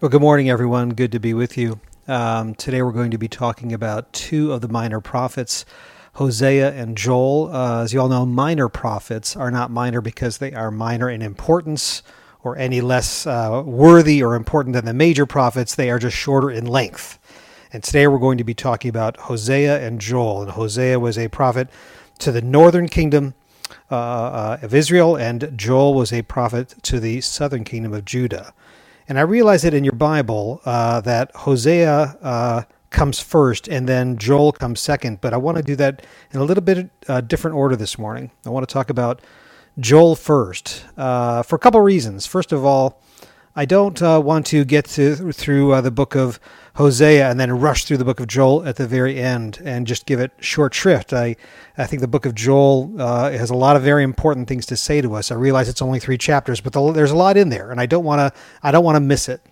Well, good morning, everyone. Good to be with you. Um, today we're going to be talking about two of the minor prophets. Hosea and Joel. Uh, as you all know, minor prophets are not minor because they are minor in importance or any less uh, worthy or important than the major prophets. They are just shorter in length. And today we're going to be talking about Hosea and Joel. And Hosea was a prophet to the northern kingdom uh, uh of Israel, and Joel was a prophet to the southern kingdom of Judah. And I realize that in your Bible uh, that Hosea uh, comes first and then Joel comes second. But I want to do that in a little bit uh, different order this morning. I want to talk about Joel first uh, for a couple reasons. First of all, I don't uh, want to get to, through uh, the book of Hosea and then rush through the book of Joel at the very end and just give it short shrift. I, I think the book of Joel uh, has a lot of very important things to say to us. I realize it's only three chapters, but the, there's a lot in there, and I don't want to I don't want to miss it.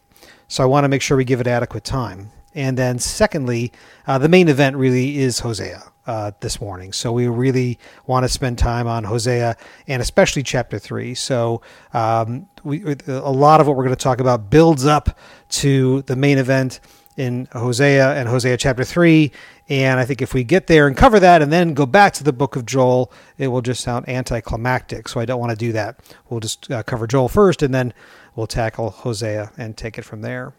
So I want to make sure we give it adequate time. And then, secondly, uh, the main event really is Hosea uh, this morning. So we really want to spend time on Hosea and especially chapter three. So um, we, a lot of what we're going to talk about builds up to the main event in Hosea and Hosea chapter 3. And I think if we get there and cover that and then go back to the book of Joel, it will just sound anticlimactic. So I don't want to do that. We'll just uh, cover Joel first and then we'll tackle Hosea and take it from there.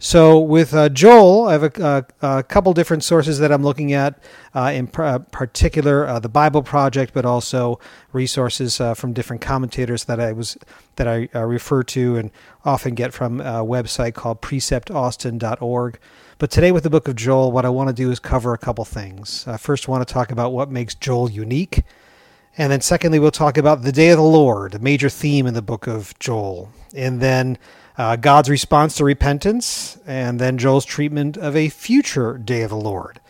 So with uh, Joel, I have a, a, a, couple different sources that I'm looking at, uh, in pr- uh, particular uh, the Bible Project, but also resources uh, from different commentators that I was that I uh, refer to and often get from a website called preceptaustin.org. But today, with the Book of Joel, what I want to do is cover a couple things. I first, want to talk about what makes Joel unique. And then, secondly, we'll talk about the day of the Lord, a major theme in the book of Joel. And then uh, God's response to repentance, and then Joel's treatment of a future day of the Lord.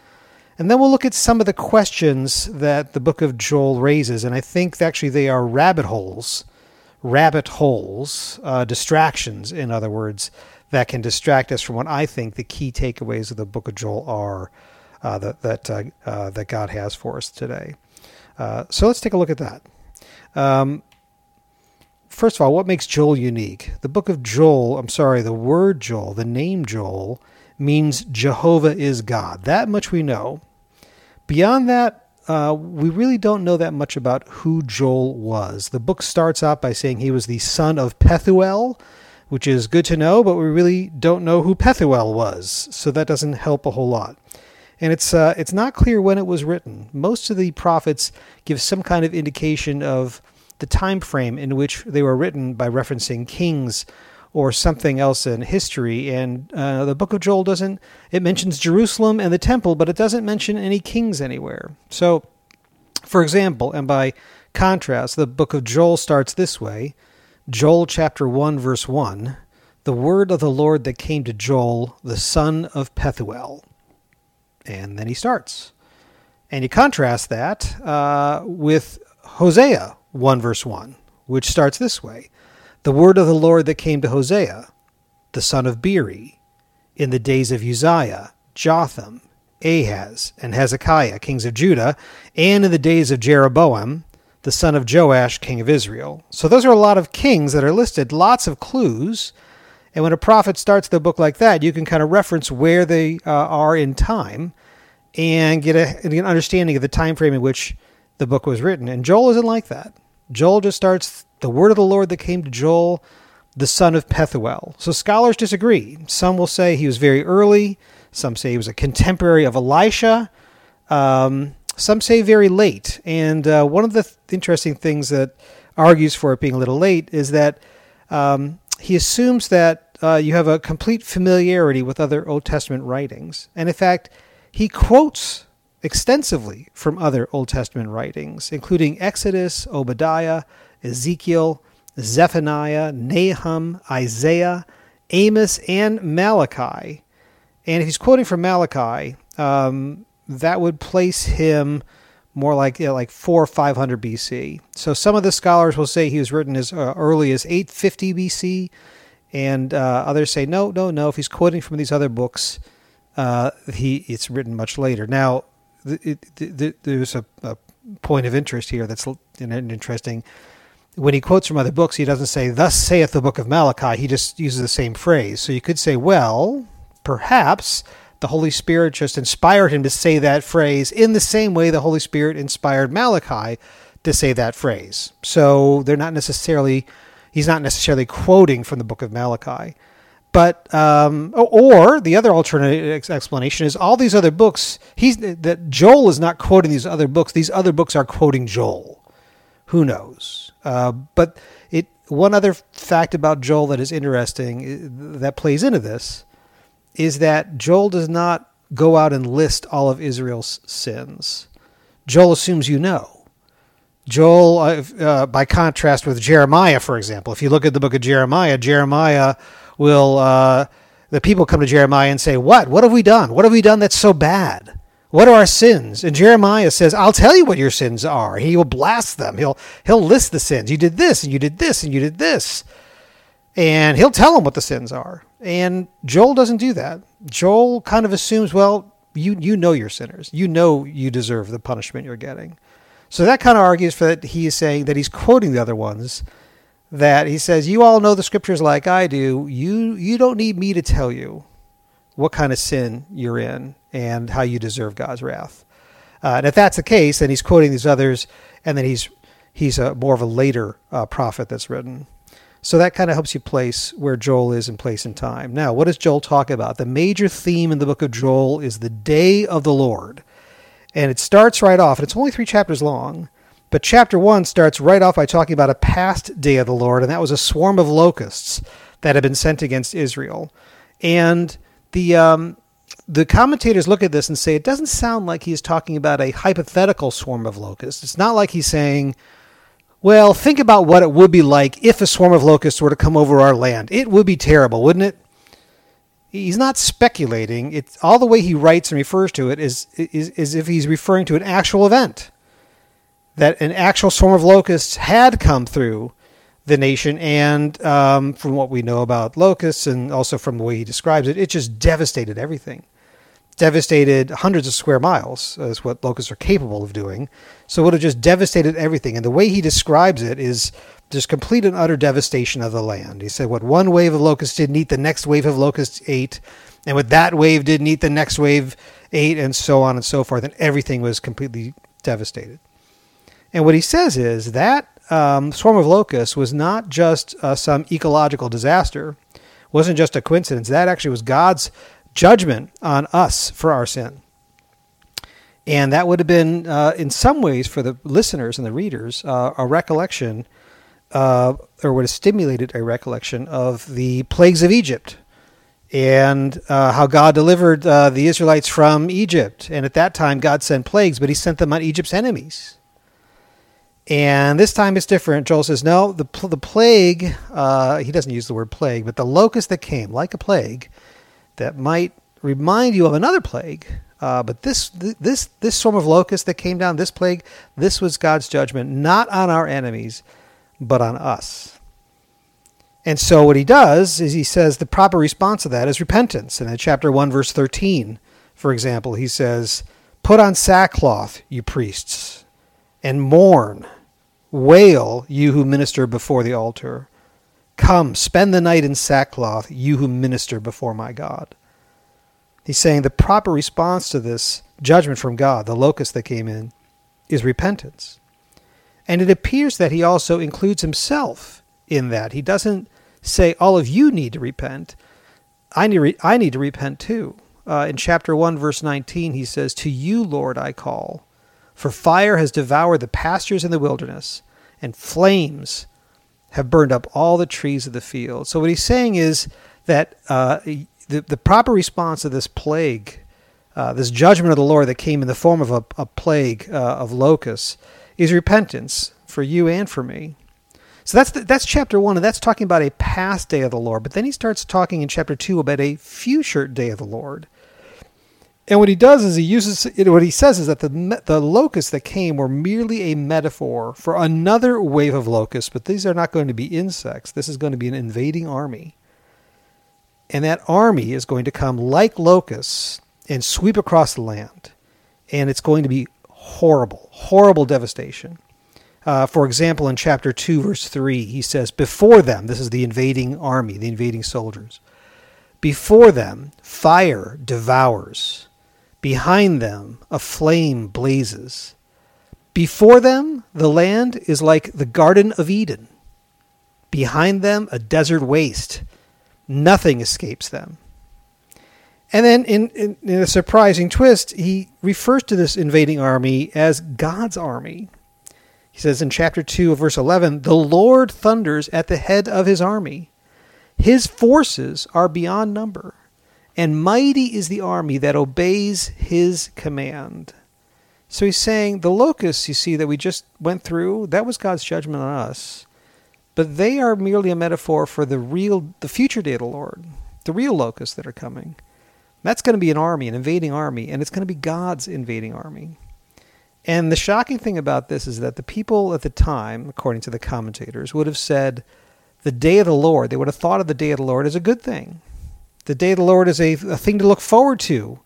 And then we'll look at some of the questions that the book of Joel raises, and I think actually they are rabbit holes, rabbit holes, uh, distractions, in other words, that can distract us from what I think the key takeaways of the book of Joel are uh, that that uh, uh, that God has for us today. Uh, so let's take a look at that. Um, first of all, what makes Joel unique? The book of Joel, I'm sorry, the word Joel, the name Joel, means Jehovah is God. That much we know. Beyond that, uh, we really don't know that much about who Joel was. The book starts out by saying he was the son of Pethuel, which is good to know, but we really don't know who Pethuel was, so that doesn't help a whole lot. And it's uh, it's not clear when it was written. Most of the prophets give some kind of indication of the time frame in which they were written by referencing kings or something else in history. And uh, the book of Joel doesn't, it mentions Jerusalem and the temple, but it doesn't mention any kings anywhere. So, for example, and by contrast, the book of Joel starts this way Joel chapter 1, verse 1 The word of the Lord that came to Joel, the son of Pethuel. And then he starts. And you contrast that uh, with Hosea 1 verse 1, which starts this way The word of the Lord that came to Hosea, the son of Beeri, in the days of Uzziah, Jotham, Ahaz, and Hezekiah, kings of Judah, and in the days of Jeroboam, the son of Joash, king of Israel. So those are a lot of kings that are listed, lots of clues. And when a prophet starts the book like that, you can kind of reference where they uh, are in time and get a, an understanding of the time frame in which the book was written. And Joel isn't like that. Joel just starts the word of the Lord that came to Joel, the son of Pethuel. So scholars disagree. Some will say he was very early. Some say he was a contemporary of Elisha. Um, some say very late. And uh, one of the th- interesting things that argues for it being a little late is that um, he assumes that uh, you have a complete familiarity with other Old Testament writings. And in fact, he quotes extensively from other Old Testament writings, including Exodus, Obadiah, Ezekiel, Zephaniah, Nahum, Isaiah, Amos, and Malachi. And if he's quoting from Malachi, um, that would place him more like you know, like four or five hundred BC. So some of the scholars will say he was written as uh, early as 850 BC, and uh, others say no, no, no. If he's quoting from these other books, uh, he it's written much later. Now, there's a, a, point of interest here that's interesting. When he quotes from other books, he doesn't say "Thus saith the book of Malachi." He just uses the same phrase. So you could say, well, perhaps the Holy Spirit just inspired him to say that phrase in the same way the Holy Spirit inspired Malachi to say that phrase. So they're not necessarily, he's not necessarily quoting from the book of Malachi. But um, or the other alternative explanation is all these other books. He's that Joel is not quoting these other books. These other books are quoting Joel. Who knows? Uh, but it one other fact about Joel that is interesting uh, that plays into this is that Joel does not go out and list all of Israel's sins. Joel assumes you know. Joel, uh, uh, by contrast with Jeremiah, for example, if you look at the book of Jeremiah, Jeremiah will, uh, the people come to Jeremiah and say, What? What have we done? What have we done that's so bad? What are our sins? And Jeremiah says, I'll tell you what your sins are. He will blast them. He'll, he'll list the sins. You did this, and you did this, and you did this. And he'll tell them what the sins are. And Joel doesn't do that. Joel kind of assumes, well, you you know you're sinners. You know you deserve the punishment you're getting. So that kind of argues for that he is saying that he's quoting the other ones that he says, "You all know the scriptures like I do. You you don't need me to tell you what kind of sin you're in and how you deserve God's wrath." Uh, and if that's the case, then he's quoting these others, and then he's he's a more of a later uh, prophet that's written. So that kind of helps you place where Joel is in place and time. Now, what does Joel talk about? The major theme in the book of Joel is the day of the Lord. And it starts right off, and it's only three chapters long, but chapter one starts right off by talking about a past day of the Lord, and that was a swarm of locusts that had been sent against Israel. And the um, the commentators look at this and say it doesn't sound like he's talking about a hypothetical swarm of locusts. It's not like he's saying, well, think about what it would be like if a swarm of locusts were to come over our land. It would be terrible, wouldn't it? He's not speculating. It's all the way he writes and refers to it is is, is if he's referring to an actual event. That an actual swarm of locusts had come through the nation, and um, from what we know about locusts, and also from the way he describes it, it just devastated everything devastated hundreds of square miles, is what locusts are capable of doing. So it would have just devastated everything. And the way he describes it is just complete and utter devastation of the land. He said what one wave of locusts didn't eat, the next wave of locusts ate. And what that wave didn't eat, the next wave ate, and so on and so forth. And everything was completely devastated. And what he says is that um, swarm of locusts was not just uh, some ecological disaster, wasn't just a coincidence. That actually was God's judgment on us for our sin. And that would have been, uh, in some ways, for the listeners and the readers, uh, a recollection, uh, or would have stimulated a recollection of the plagues of Egypt and uh, how God delivered uh, the Israelites from Egypt. And at that time, God sent plagues, but He sent them on Egypt's enemies. And this time it's different. Joel says, no, the, the plague, uh, he doesn't use the word plague, but the locust that came, like a plague, that might remind you of another plague. Uh, but this this this swarm of locusts that came down, this plague, this was God's judgment, not on our enemies, but on us. And so what he does is he says the proper response to that is repentance. And in chapter one, verse thirteen, for example, he says, "Put on sackcloth, you priests, and mourn, wail, you who minister before the altar." Come, spend the night in sackcloth, you who minister before my God. He's saying the proper response to this judgment from God, the locust that came in, is repentance. And it appears that he also includes himself in that. He doesn't say, all of you need to repent. I need, I need to repent too. Uh, in chapter 1, verse 19, he says, To you, Lord, I call, for fire has devoured the pastures in the wilderness, and flames have burned up all the trees of the field. So what he's saying is that uh, the, the proper response to this plague, uh, this judgment of the Lord that came in the form of a, a plague uh, of locusts, is repentance for you and for me. So that's the, that's chapter one, and that's talking about a past day of the Lord. But then he starts talking in chapter two about a future day of the Lord. And what he does is he uses what he says is that the the locusts that came were merely a metaphor for another wave of locusts, but these are not going to be insects. This is going to be an invading army. And that army is going to come like locusts and sweep across the land. And it's going to be horrible, horrible devastation. Uh, for example, in chapter 2, verse 3, he says, Before them, this is the invading army, the invading soldiers, before them, fire devours Behind them, a flame blazes. Before them, the land is like the Garden of Eden. Behind them, a desert waste. Nothing escapes them. And then, in, in, in, a surprising twist, he refers to this invading army as God's army. He says in chapter 2 of verse 11, The Lord thunders at the head of his army. His forces are beyond number and mighty is the army that obeys his command. So he's saying the locusts, you see, that we just went through, that was God's judgment on us. But they are merely a metaphor for the real, the future day of the Lord, the real locusts that are coming. That's going to be an army, an invading army, and it's going to be God's invading army. And the shocking thing about this is that the people at the time, according to the commentators, would have said the day of the Lord, they would have thought of the day of the Lord as a good thing. The day of the Lord is a, a thing to look forward to,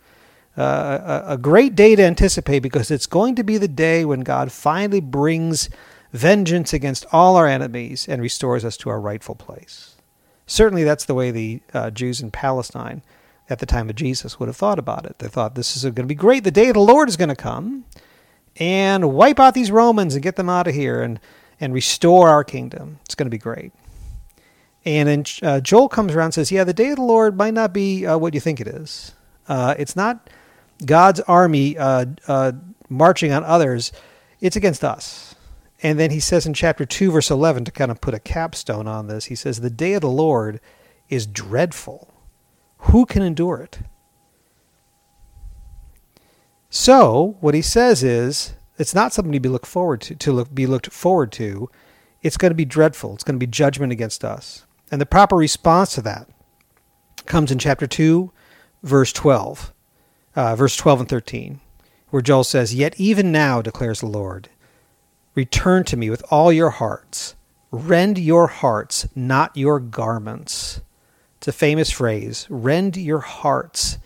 uh, a, a great day to anticipate because it's going to be the day when God finally brings vengeance against all our enemies and restores us to our rightful place. Certainly, that's the way the uh, Jews in Palestine at the time of Jesus would have thought about it. They thought this is going to be great. The day of the Lord is going to come and wipe out these Romans and get them out of here and, and restore our kingdom. It's going to be great. And then uh, Joel comes around and says, Yeah, the day of the Lord might not be uh, what you think it is. Uh, it's not God's army uh, uh, marching on others, it's against us. And then he says in chapter 2, verse 11, to kind of put a capstone on this, he says, The day of the Lord is dreadful. Who can endure it? So, what he says is, it's not something to be looked forward to, to look, be looked forward to. It's going to be dreadful. It's going to be judgment against us. And the proper response to that comes in chapter 2, verse 12, uh, verse 12 and 13, where Joel says, Yet even now, declares the Lord, return to me with all your hearts, rend your hearts, not your garments. It's a famous phrase rend your hearts,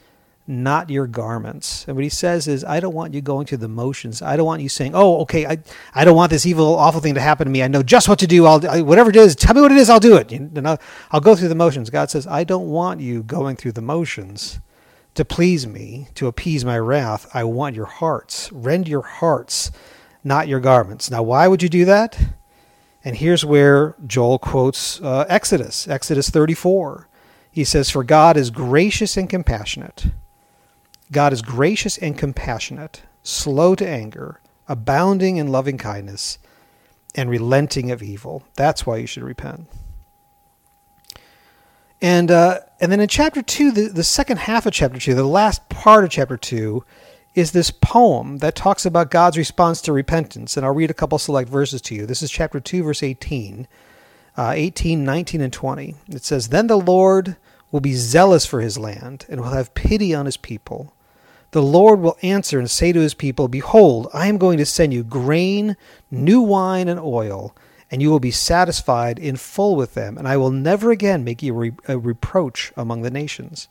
not your garments. And what he says is, I don't want you going through the motions. I don't want you saying, oh, okay, I, I don't want this evil, awful thing to happen to me. I know just what to do. I'll, I, whatever it is, tell me what it is, I'll do it. And I'll, I'll go through the motions. God says, I don't want you going through the motions to please me, to appease my wrath. I want your hearts. Rend your hearts, not your garments. Now, why would you do that? And here's where Joel quotes uh, Exodus, Exodus 34. He says, For God is gracious and compassionate God is gracious and compassionate, slow to anger, abounding in loving kindness, and relenting of evil. That's why you should repent. And uh, and then in chapter two, the, the second half of chapter two, the last part of chapter two, is this poem that talks about God's response to repentance. And I'll read a couple select verses to you. This is chapter 2, verse 18, uh, 18, 19, and 20. It says, Then the Lord will be zealous for his land and will have pity on his people the Lord will answer and say to his people, Behold, I am going to send you grain, new wine, and oil, and you will be satisfied in full with them, and I will never again make you re- a reproach among the nations.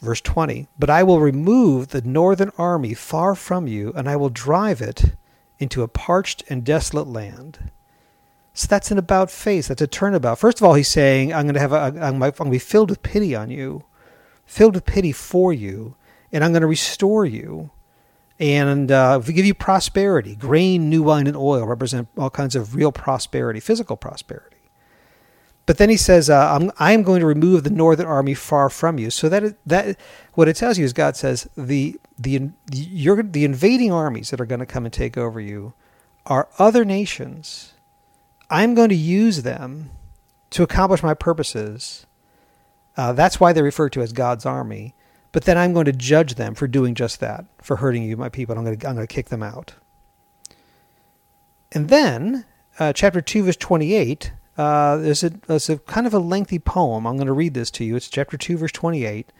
Verse 20 But I will remove the northern army far from you, and I will drive it into a parched and desolate land. So that's an about face. That's a turnabout. First of all, he's saying, I'm going to have a, I'm going to be filled with pity on you filled with pity for you, and I'm going to restore you and uh, give you prosperity. Grain, new wine, and oil represent all kinds of real prosperity, physical prosperity. But then he says, uh, I'm, I am going to remove the northern army far from you. So that that what it tells you is God says the the you're, the invading armies that are going to come and take over you are other nations. I'm going to use them to accomplish my purposes uh, that's why they're referred to as God's army. But then I'm going to judge them for doing just that, for hurting you, my people. I'm going to, I'm going to kick them out. And then uh, chapter 2, verse 28, uh, there's, a, there's a kind of a lengthy poem. I'm going to read this to you. It's chapter 2, verse 28.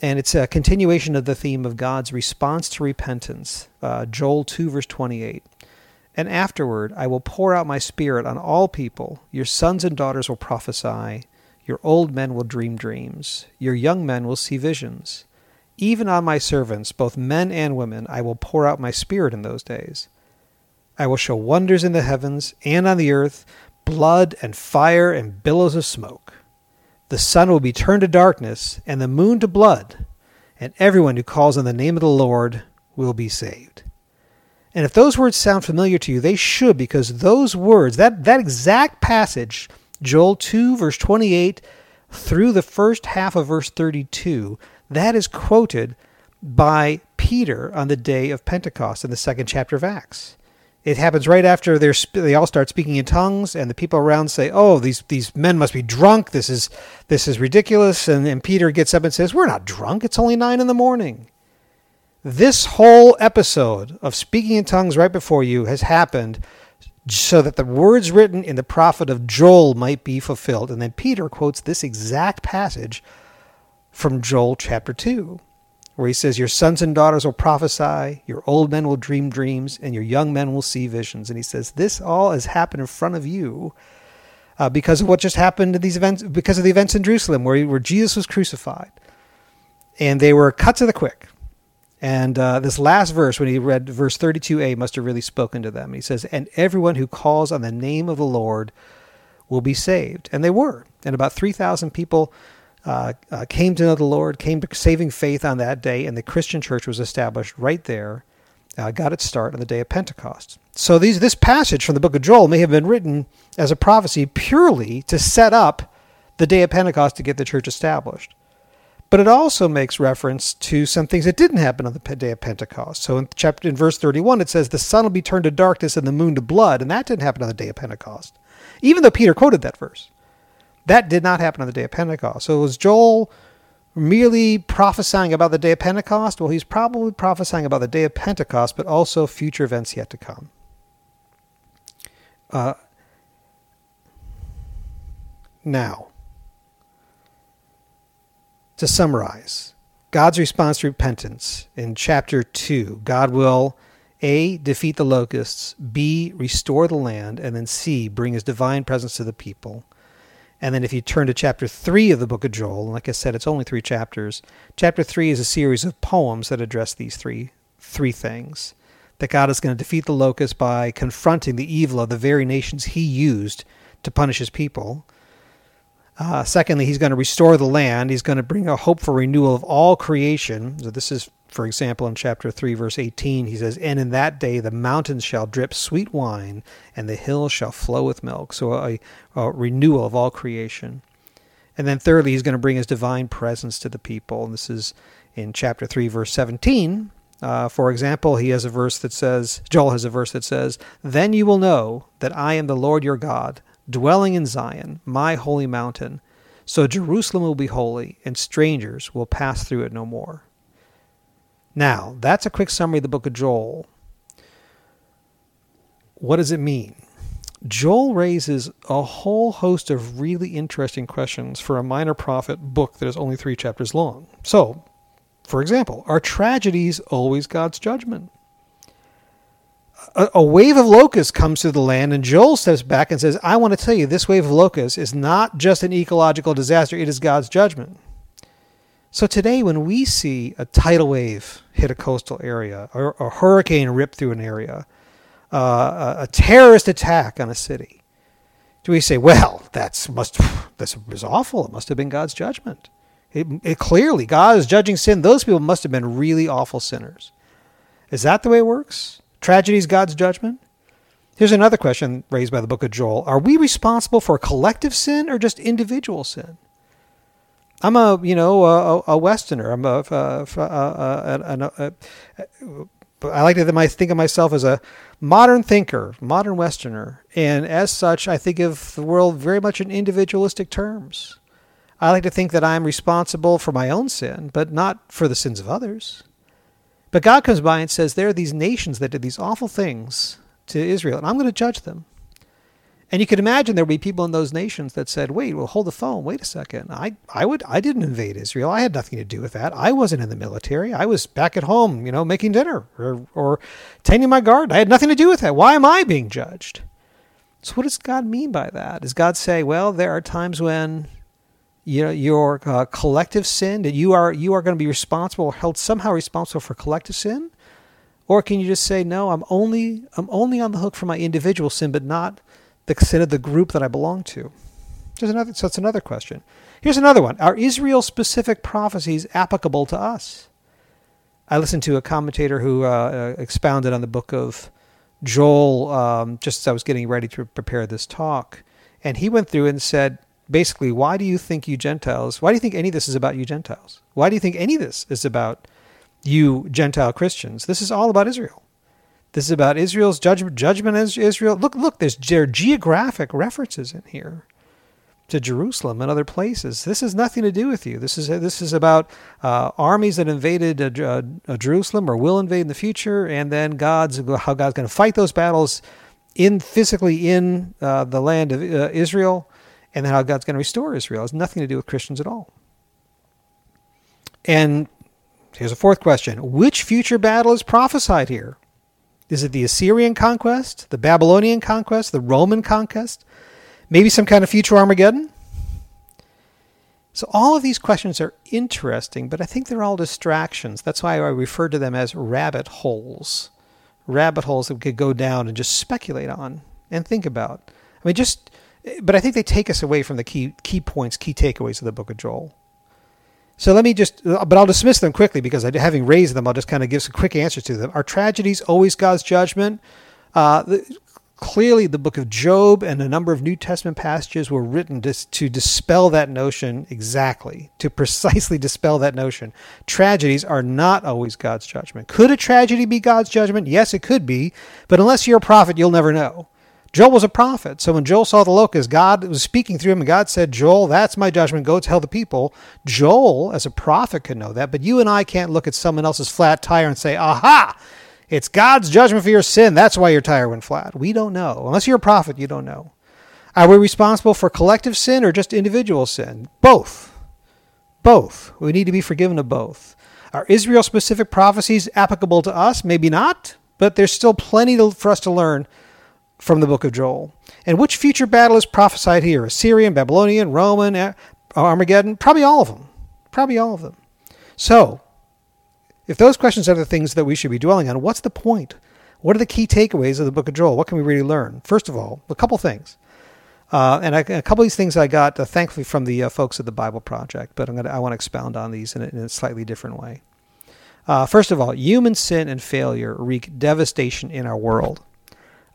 And it's a continuation of the theme of God's response to repentance. Uh, Joel 2, verse 28. And afterward I will pour out my spirit on all people. Your sons and daughters will prophesy. Your old men will dream dreams. Your young men will see visions. Even on my servants, both men and women, I will pour out my spirit in those days. I will show wonders in the heavens and on the earth, blood and fire and billows of smoke. The sun will be turned to darkness and the moon to blood, and everyone who calls on the name of the Lord will be saved. And if those words sound familiar to you, they should, because those words, that, that exact passage, Joel 2, verse 28, through the first half of verse 32, that is quoted by Peter on the day of Pentecost in the second chapter of Acts. It happens right after they all start speaking in tongues, and the people around say, "Oh, these these men must be drunk. This is this is ridiculous." And, and Peter gets up and says, "We're not drunk. It's only nine in the morning." This whole episode of speaking in tongues right before you has happened so that the words written in the prophet of Joel might be fulfilled. And then Peter quotes this exact passage from Joel chapter 2 where he says, Your sons and daughters will prophesy, your old men will dream dreams, and your young men will see visions. And he says, This all has happened in front of you uh, because of what just happened in these events, because of the events in Jerusalem where, where Jesus was crucified. And they were cut to the quick. And uh, this last verse, when he read verse 32a, must have really spoken to them. He says, And everyone who calls on the name of the Lord will be saved. And they were. And about 3,000 people uh, uh, came to know the Lord, came to saving faith on that day, and the Christian church was established right there, uh, got its start on the day of Pentecost. So these, this passage from the book of Joel may have been written as a prophecy purely to set up the day of Pentecost to get the church established. But it also makes reference to some things that didn't happen on the day of Pentecost. So in chapter in verse 31 it says the sun will be turned to darkness and the moon to blood, and that didn't happen on the day of Pentecost. Even though Peter quoted that verse. That did not happen on the day of Pentecost. So was Joel merely prophesying about the day of Pentecost? Well, he's probably prophesying about the day of Pentecost, but also future events yet to come. Uh, now, to summarize, God's response to repentance in chapter 2, God will A, defeat the locusts, B, restore the land, and then C, bring his divine presence to the people. And then if you turn to chapter 3 of the book of Joel, like I said, it's only three chapters. Chapter 3 is a series of poems that address these three three things. That God is going to defeat the locusts by confronting the evil of the very nations he used to punish his people. Uh, secondly, he's going to restore the land. He's going to bring a hope for renewal of all creation. So this is for example, in chapter 3, verse 18, he says, And in that day the mountains shall drip sweet wine, and the hills shall flow with milk. So a, a renewal of all creation. And then thirdly, he's going to bring his divine presence to the people. And this is in chapter 3, verse 17. Uh, for example, he has a verse that says, Joel has a verse that says, Then you will know that I am the Lord your God, dwelling in Zion, my holy mountain. So Jerusalem will be holy, and strangers will pass through it no more. Now, that's a quick summary of the book of Joel. What does it mean? Joel raises a whole host of really interesting questions for a minor prophet book that is only three chapters long. So, for example, are tragedies always God's judgment? A, a, wave of locusts comes to the land, and Joel steps back and says, I want to tell you, this wave of locusts is not just an ecological disaster, it is God's judgment. So today, when we see a tidal wave hit a coastal area, or a hurricane rip through an area, uh, a, terrorist attack on a city, do we say, "Well, that's must this was awful. It must have been God's judgment." It, it clearly God is judging sin. Those people must have been really awful sinners. Is that the way it works? Tragedy is God's judgment. Here's another question raised by the book of Joel: Are we responsible for collective sin or just individual sin? I'm a you know a, a Westerner. I'm a, I like to think of myself as a modern thinker, modern Westerner, and as such, I think of the world very much in individualistic terms. I like to think that I'm responsible for my own sin, but not for the sins of others. But God comes by and says, There are these nations that did these awful things to Israel, and I'm going to judge them. And you could imagine there would be people in those nations that said, "Wait, well, hold the phone. Wait a second. I, I would, I didn't invade Israel. I had nothing to do with that. I wasn't in the military. I was back at home, you know, making dinner or, or tending my garden. I had nothing to do with that. Why am I being judged?" So, what does God mean by that? Does God say, "Well, there are times when you know, your uh, collective sin that you are you are going to be responsible, held somehow responsible for collective sin, or can you just say, "No, I'm only I'm only on the hook for my individual sin, but not." the sin of the group that I belong to? There's another, so that's another question. Here's another one. Are Israel specific prophecies applicable to us? I listened to a commentator who uh, uh, expounded on the book of Joel um, just as I was getting ready to prepare this talk. And he went through and said, basically, why do you think you Gentiles, why do you think any of this is about you Gentiles? Why do you think any of this is about you Gentile Christians? This is all about Israel. This is about Israel's judgment, judgment as Israel. Look, look, there's there geographic references in here to Jerusalem and other places. This has nothing to do with you. This is this is about uh, armies that invaded uh, uh, Jerusalem or will invade in the future, and then God's how God's going to fight those battles in physically in uh, the land of uh, Israel, and how God's going to restore Israel. It has nothing to do with Christians at all. And here's a fourth question: Which future battle is prophesied here? Is it the Assyrian conquest, the Babylonian conquest, the Roman conquest? Maybe some kind of future Armageddon? So, all of these questions are interesting, but I think they're all distractions. That's why I refer to them as rabbit holes. Rabbit holes that we could go down and just speculate on and think about. I mean, just, but I think they take us away from the key, key points, key takeaways of the book of Joel. So let me just, but I'll dismiss them quickly because I, having raised them, I'll just kind of give some quick answers to them. Are tragedies always God's judgment? Uh, the, clearly, the book of Job and a number of New Testament passages were written to, to dispel that notion exactly, to precisely dispel that notion. Tragedies are not always God's judgment. Could a tragedy be God's judgment? Yes, it could be, but unless you're a prophet, you'll never know. Joel was a prophet. So when Joel saw the locust, God was speaking through him, and God said, Joel, that's my judgment. Go tell the people. Joel, as a prophet, could know that, but you and I can't look at someone else's flat tire and say, aha, it's God's judgment for your sin. That's why your tire went flat. We don't know. Unless you're a prophet, you don't know. Are we responsible for collective sin or just individual sin? Both. Both. We need to be forgiven of both. Are Israel specific prophecies applicable to us? Maybe not, but there's still plenty to, for us to learn from the book of Joel. And which future battle is prophesied here? Assyrian, Babylonian, Roman, Armageddon? Probably all of them. Probably all of them. So, if those questions are the things that we should be dwelling on, what's the point? What are the key takeaways of the book of Joel? What can we really learn? First of all, a couple things. Uh, and a couple of these things I got, uh, thankfully, from the uh, folks at the Bible Project, but I'm gonna, I want to expound on these in a, in a slightly different way. Uh, first of all, human sin and failure wreak devastation in our world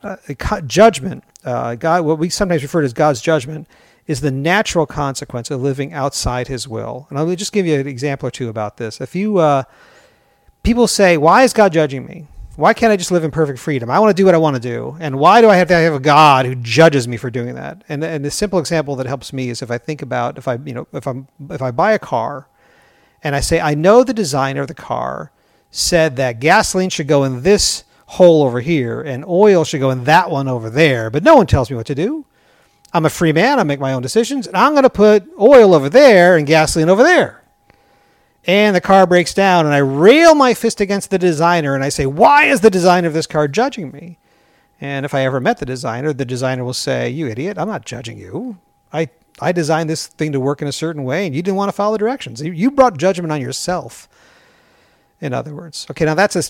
uh, judgment, uh, God, what we sometimes refer to as God's judgment, is the natural consequence of living outside His will. And I'll just give you an example or two about this. If you uh, people say, "Why is God judging me? Why can't I just live in perfect freedom? I want to do what I want to do, and why do I have to have a God who judges me for doing that?" And and the simple example that helps me is if I think about if I you know if I'm if I buy a car, and I say I know the designer of the car said that gasoline should go in this hole over here and oil should go in that one over there, but no one tells me what to do. I'm a free man, I make my own decisions, and I'm going to put oil over there and gasoline over there. And the car breaks down, and I rail my fist against the designer and I say, Why is the designer of this car judging me? And if I ever met the designer, the designer will say, You idiot, I'm not judging you. I, I designed this thing to work in a certain way, and you didn't want to follow the directions. You brought judgment on yourself, in other words. Okay, now that's a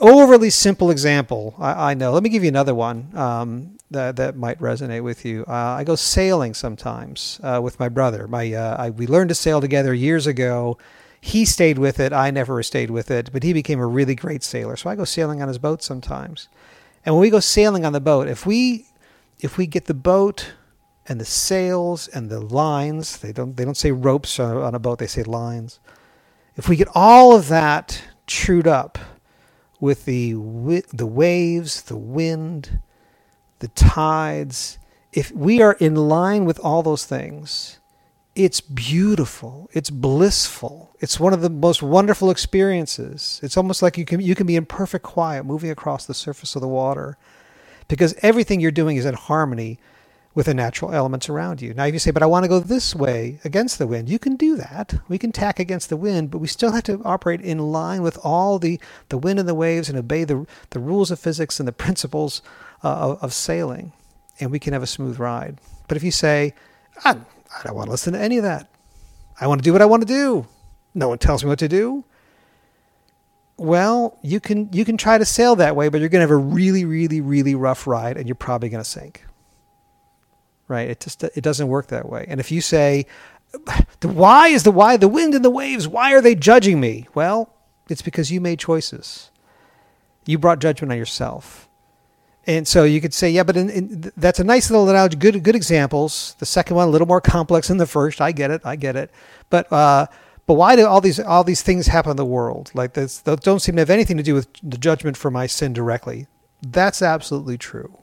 overly simple example. I, I, know. Let me give you another one um, that that might resonate with you. Uh, I go sailing sometimes uh, with my brother. My uh, I, we learned to sail together years ago. He stayed with it. I never stayed with it, but he became a really great sailor. So I go sailing on his boat sometimes. And when we go sailing on the boat, if we if we get the boat and the sails and the lines, they don't they don't say ropes on a boat. They say lines. If we get all of that trued up with the the waves, the wind, the tides, if we are in line with all those things, it's beautiful, it's blissful. It's one of the most wonderful experiences. It's almost like you can you can be in perfect quiet moving across the surface of the water because everything you're doing is in harmony with the natural elements around you. Now, if you say, but I want to go this way against the wind, you can do that. We can tack against the wind, but we still have to operate in line with all the, the wind and the waves and obey the, the rules of physics and the principles uh, of, of, sailing, and we can have a smooth ride. But if you say, I, I don't want to listen to any of that, I want to do what I want to do, no one tells me what to do. Well, you can you can try to sail that way, but you're going to have a really, really, really rough ride, and you're probably going to sink right? It just it doesn't work that way. And if you say, the why is the why, the wind and the waves, why are they judging me? Well, it's because you made choices. You brought judgment on yourself. And so you could say, yeah, but in, in, that's a nice little analogy. Good, good examples. The second one a little more complex than the first. I get it. I get it. But uh, but why do all these all these things happen in the world? Like this, don't seem to have anything to do with the judgment for my sin directly. That's absolutely true.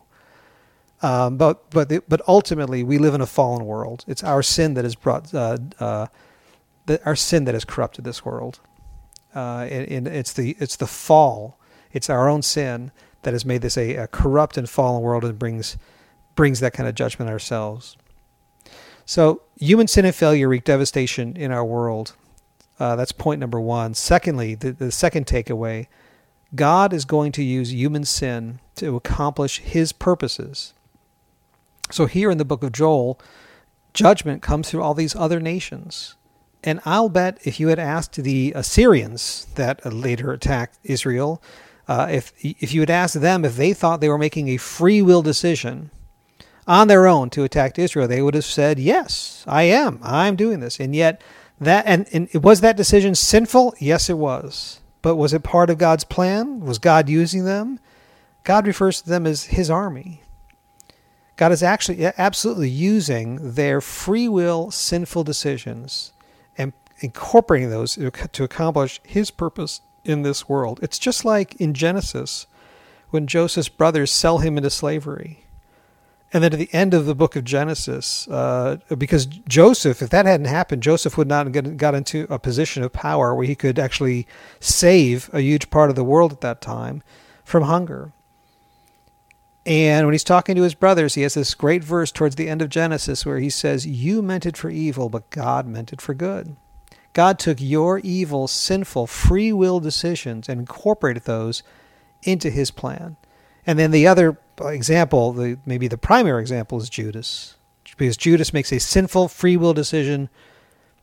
Um, but but the, but ultimately, we live in a fallen world. It's our sin that has brought uh, uh, the, our sin that has corrupted this world, uh, and, and, it's the it's the fall. It's our own sin that has made this a, a, corrupt and fallen world and brings brings that kind of judgment ourselves. So human sin and failure wreak devastation in our world. Uh, that's point number one. Secondly, the, the second takeaway: God is going to use human sin to accomplish His purposes so here in the book of Joel, judgment comes through all these other nations. And I'll bet if you had asked the Assyrians that later attacked Israel, uh, if if you had asked them if they thought they were making a free will decision on their own to attack Israel, they would have said, "Yes, I am. I'm doing this." And yet, that and, and was that decision sinful? Yes, it was. But was it part of God's plan? Was God using them? God refers to them as His army. God is actually absolutely using their free will sinful decisions and incorporating those to accomplish his purpose in this world. It's just like in Genesis when Joseph's brothers sell him into slavery. And then at the end of the book of Genesis, uh, because Joseph, if that hadn't happened, Joseph would not have got, into a position of power where he could actually save a huge part of the world at that time from hunger. And when he's talking to his brothers, he has this great verse towards the end of Genesis where he says, You meant it for evil, but God meant it for good. God took your evil, sinful, free will decisions and incorporated those into his plan. And then the other example, the, maybe the primary example, is Judas. Because Judas makes a sinful, free will decision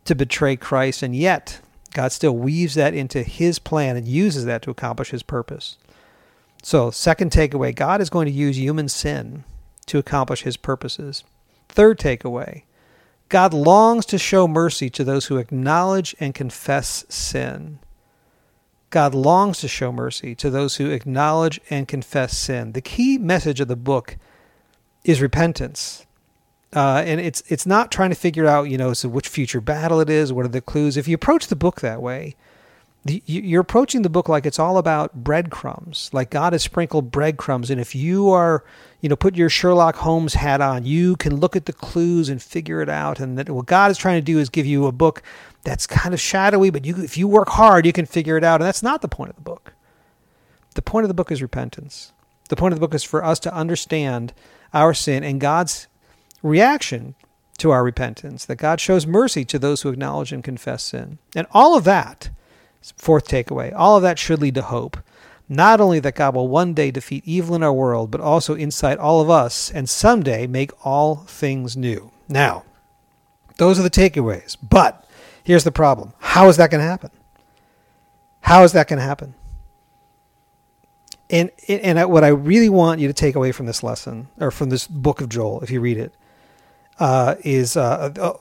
to betray Christ, and yet God still weaves that into his plan and uses that to accomplish his purpose. So, second takeaway God is going to use human sin to accomplish his purposes. Third takeaway God longs to show mercy to those who acknowledge and confess sin. God longs to show mercy to those who acknowledge and confess sin. The key message of the book is repentance. Uh, and it's it's not trying to figure out, you know, so which future battle it is, what are the clues. If you approach the book that way, you're approaching the book like it's all about breadcrumbs like god has sprinkled breadcrumbs. And if you are you know put your sherlock holmes hat on you can look at the clues and figure it out. And that what god is trying to do is give you a book that's kind of shadowy but you if you work hard you can figure it out. And that's not the point of the book. The point of the book is repentance. The point of the book is for us to understand our sin and god's reaction to our repentance that god shows mercy to those who acknowledge and confess sin. And all of that Fourth takeaway all of that should lead to hope. Not only that God will one day defeat evil in our world, but also inside all of us and someday make all things new. Now, those are the takeaways. But here's the problem how is that going to happen? How is that going to happen? And, and what I really want you to take away from this lesson, or from this book of Joel, if you read it, uh, is uh, uh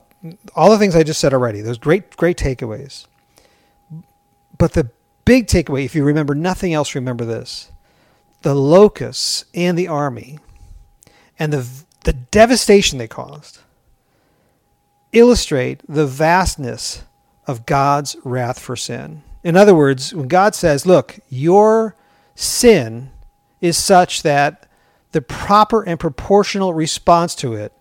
all the things I just said already. Those great, great takeaways. But the big takeaway, if you remember nothing else, remember this the locusts and the army and the, the devastation they caused illustrate the vastness of God's wrath for sin. In other words, when God says, Look, your sin is such that the proper and proportional response to it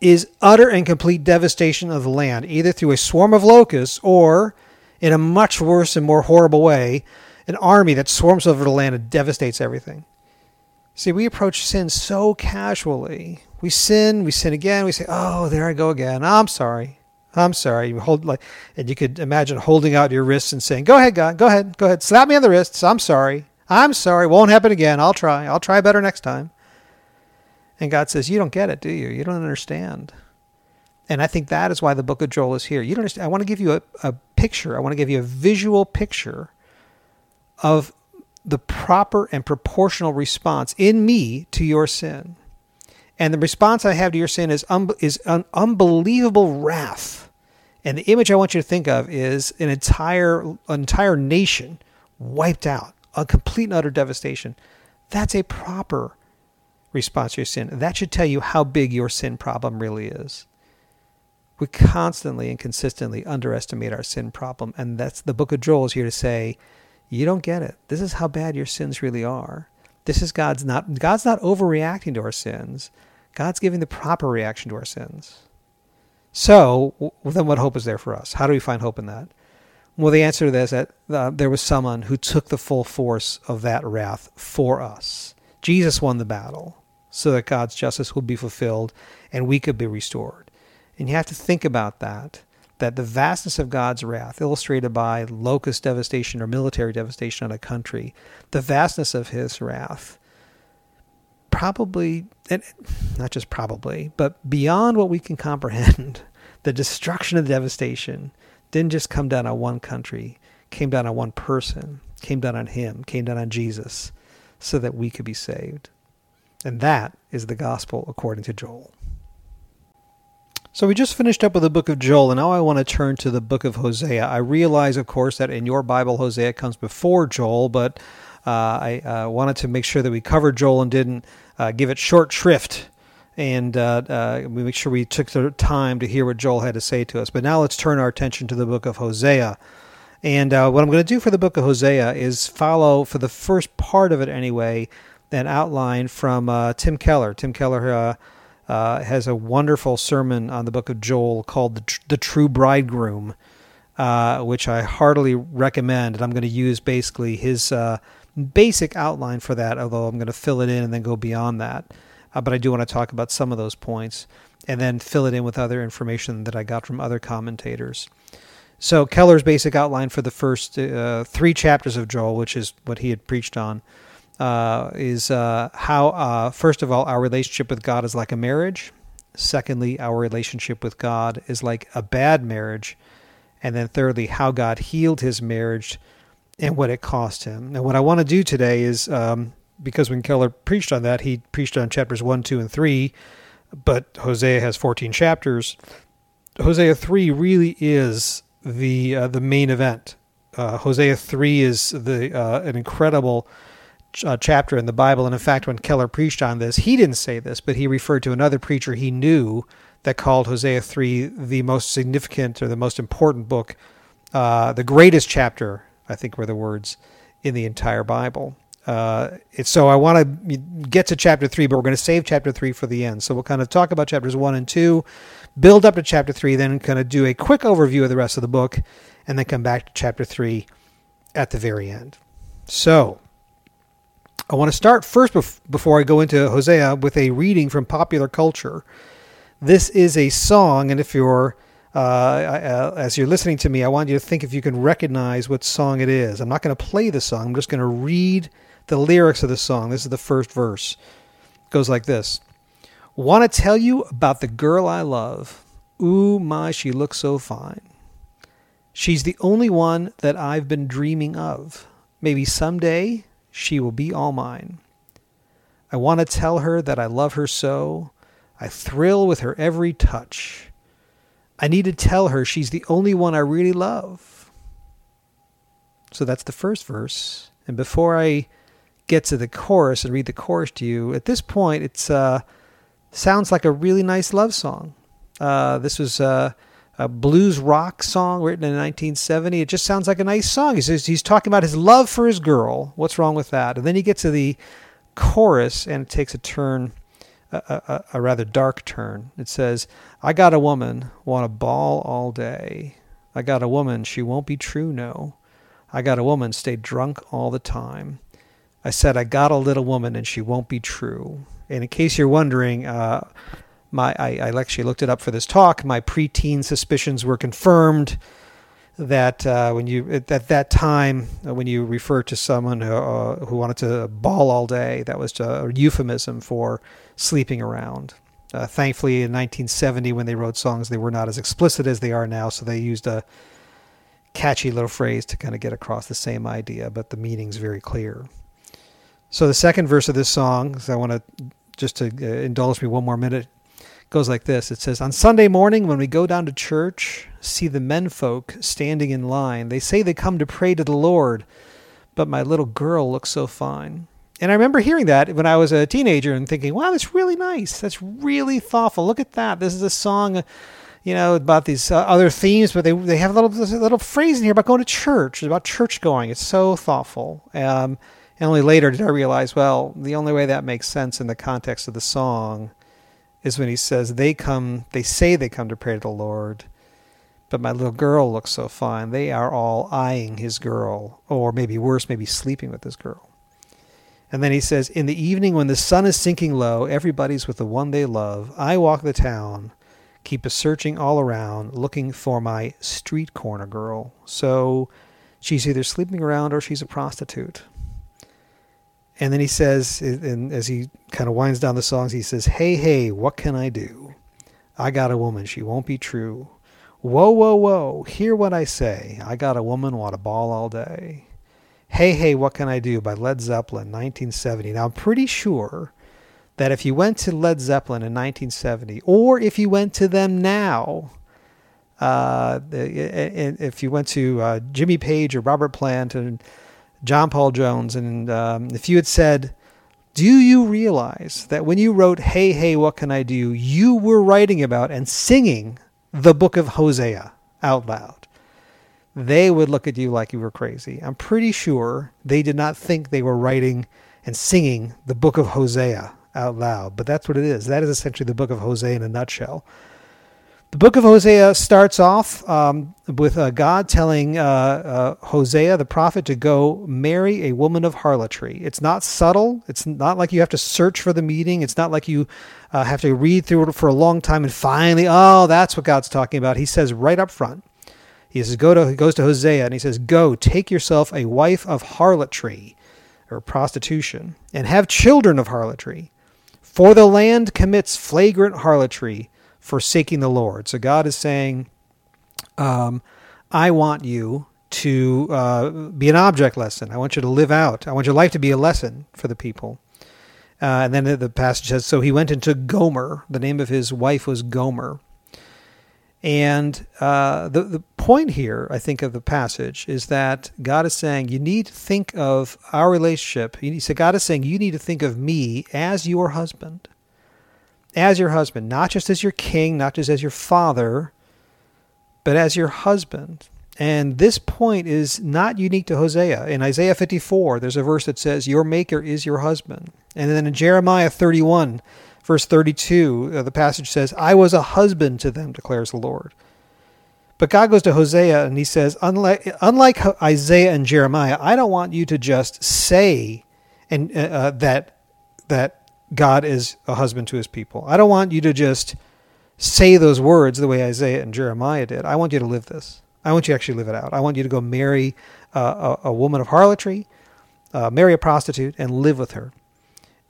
is utter and complete devastation of the land, either through a swarm of locusts or in a much worse and more horrible way, an army that swarms over the land and devastates everything. See, we approach sin so casually. We sin, we sin again, we say, "Oh, there I go again. I'm sorry. I'm sorry." You hold like, and you could imagine holding out your wrists and saying, "Go ahead, God. Go ahead. Go ahead. Slap me on the wrists. I'm sorry. I'm sorry. Won't happen again. I'll try. I'll try better next time." And God says, "You don't get it, do you? You don't understand." And I think that is why the book of Joel is here. You don't understand. I want to give you a, a picture. I want to give you a visual picture of the proper and proportional response in me to your sin. And the response I have to your sin is, un- is an unbelievable wrath. And the image I want you to think of is an entire, an entire nation wiped out, a complete and utter devastation. That's a proper response to your sin. That should tell you how big your sin problem really is. We constantly and consistently underestimate our sin problem. And that's the book of Joel is here to say, you don't get it. This is how bad your sins really are. This is God's not God's not overreacting to our sins. God's giving the proper reaction to our sins. So, then what hope is there for us? How do we find hope in that? Well, the answer to this is that uh, there was someone who took the full force of that wrath for us. Jesus won the battle so that God's justice would be fulfilled and we could be restored. And you have to think about that that the vastness of God's wrath, illustrated by locust devastation or military devastation on a country, the vastness of his wrath, probably, and not just probably, but beyond what we can comprehend, the destruction of the devastation didn't just come down on one country, came down on one person, came down on him, came down on Jesus, so that we could be saved. And that is the gospel according to Joel. So we just finished up with the book of Joel, and now I want to turn to the book of Hosea. I realize, of course, that in your Bible, Hosea comes before Joel, but uh, I uh, wanted to make sure that we covered Joel and didn't uh, give it short shrift. And uh, uh, we make sure we took the time to hear what Joel had to say to us. But now let's turn our attention to the book of Hosea. And uh, what I'm going to do for the book of Hosea is follow, for the first part of it anyway, an outline from Tim Keller. Tim Keller uh, has a wonderful sermon on the book of Joel called The, the True Bridegroom, uh, which I heartily recommend. And I'm going to use basically his uh, basic outline for that, although I'm going to fill it in and then go beyond that. Uh, but I do want to talk about some of those points and then fill it in with other information that I got from other commentators. So, Keller's basic outline for the first uh, three chapters of Joel, which is what he had preached on uh, is uh, how, uh, first of all, our relationship with God is like a marriage. Secondly, our relationship with God is like a bad marriage. And then thirdly, how God healed his marriage and what it cost him. And what I want to do today is um, because when Keller preached on that, he preached on chapters 1, 2, and 3, but Hosea has 14 chapters. Hosea 3 really is the uh, the main event. Uh, Hosea 3 is the uh, an incredible uh, chapter in the Bible. And in fact, when Keller preached on this, he didn't say this, but he referred to another preacher he knew that called Hosea 3 the most significant or the most important book, uh, the greatest chapter, I think were the words, in the entire Bible. Uh, so I want to get to chapter 3, but we're going to save chapter 3 for the end. So we'll kind of talk about chapters 1 and 2, build up to chapter 3, then kind of do a quick overview of the rest of the book, and then come back to chapter 3 at the very end. So, I want to start first before I go into Hosea with a reading from popular culture. This is a song, and if you're uh, uh, as you're listening to me, I want you to think if you can recognize what song it is. I'm not going to play the song. I'm just going to read the lyrics of the song. This is the first verse. It goes like this: Want to tell you about the girl I love? Ooh, my, she looks so fine. She's the only one that I've been dreaming of. Maybe someday she will be all mine. I want to tell her that I love her so. I thrill with her every touch. I need to tell her she's the only one I really love. So that's the first verse. And before I get to the chorus and read the chorus to you, at this point, it's uh, sounds like a really nice love song. Uh, this was uh, a blues rock song written in 1970. It just sounds like a nice song. He's, he's talking about his love for his girl. What's wrong with that? And then you get to the chorus, and it takes a turn, a, a, a rather dark turn. It says, I got a woman, want a ball all day. I got a woman, she won't be true, no. I got a woman, stay drunk all the time. I said, I got a little woman and she won't be true. And in case you're wondering, uh, my I, I, actually looked it up for this talk. My preteen suspicions were confirmed that uh, when you at, at that time uh, when you refer to someone who, uh, who wanted to ball all day, that was a euphemism for sleeping around. Uh, thankfully, in 1970, when they wrote songs, they were not as explicit as they are now, so they used a catchy little phrase to kind of get across the same idea, but the meaning's very clear. So the second verse of this song, I want to just to uh, indulge me one more minute, goes like this. It says, "On Sunday morning when we go down to church, see the men folk standing in line. They say they come to pray to the Lord, but my little girl looks so fine." And I remember hearing that when I was a teenager and thinking, "Wow, that's really nice. That's really thoughtful. Look at that. This is a song you know, about these uh, other themes, but they they have a little little phrase in here about going to church. It's about church going. It's so thoughtful. Um, and only later did I realize, well, the only way that makes sense in the context of the song is when he says they come, they say they come to pray to the Lord, but my little girl looks so fine. They are all eyeing his girl, or maybe worse, maybe sleeping with his girl. And then he says, In the evening when the sun is sinking low, everybody's with the one they love. I walk the town, keep a searching all around, looking for my street corner girl. So she's either sleeping around or she's a prostitute. And then he says, and as he kind of winds down the songs, he says, Hey, hey, what can I do? I got a woman, she won't be true. Whoa, whoa, whoa, hear what I say. I got a woman, want a ball all day. Hey, hey, what can I do by Led Zeppelin, 1970. Now, I'm pretty sure that if you went to Led Zeppelin in 1970, or if you went to them now, uh, if you went to uh, Jimmy Page or Robert Plant and John Paul Jones, and um, if you had said, Do you realize that when you wrote, Hey, hey, what can I do? you were writing about and singing the book of Hosea out loud? They would look at you like you were crazy. I'm pretty sure they did not think they were writing and singing the book of Hosea out loud, but that's what it is. That is essentially the book of Hosea in a nutshell. The book of Hosea starts off um, with uh, God telling uh, uh, Hosea, the prophet, to go marry a woman of harlotry. It's not subtle. It's not like you have to search for the meaning. It's not like you uh, have to read through it for a long time and finally, oh, that's what God's talking about. He says right up front. He says, go to, he goes to Hosea and he says, Go, take yourself a wife of harlotry or prostitution and have children of harlotry. For the land commits flagrant harlotry forsaking the Lord. So God is saying, um, I want you to uh, be an object lesson. I want you to live out. I want your life to be a lesson for the people. Uh, and then the passage says, So he went into Gomer. The name of his wife was Gomer. And uh, the, the point here, I think, of the passage is that God is saying, You need to think of our relationship. Said, God is saying, You need to think of me as your husband as your husband, not just as your king, not just as your father, but as your husband. And this point is not unique to Hosea. In Isaiah 54, there's a verse that says, Your maker is your husband. And then in Jeremiah 31, verse 32, uh, the passage says, I was a husband to them, declares the Lord. But God goes to Hosea and he says, unlike, unlike Isaiah and Jeremiah, I don't want you to just say and uh, uh that that God is a husband to his people. I don't want you to just say those words the way Isaiah and Jeremiah did. I want you to live this. I want you to actually live it out. I want you to go marry uh, a, a, woman of harlotry, uh, marry a prostitute, and live with her.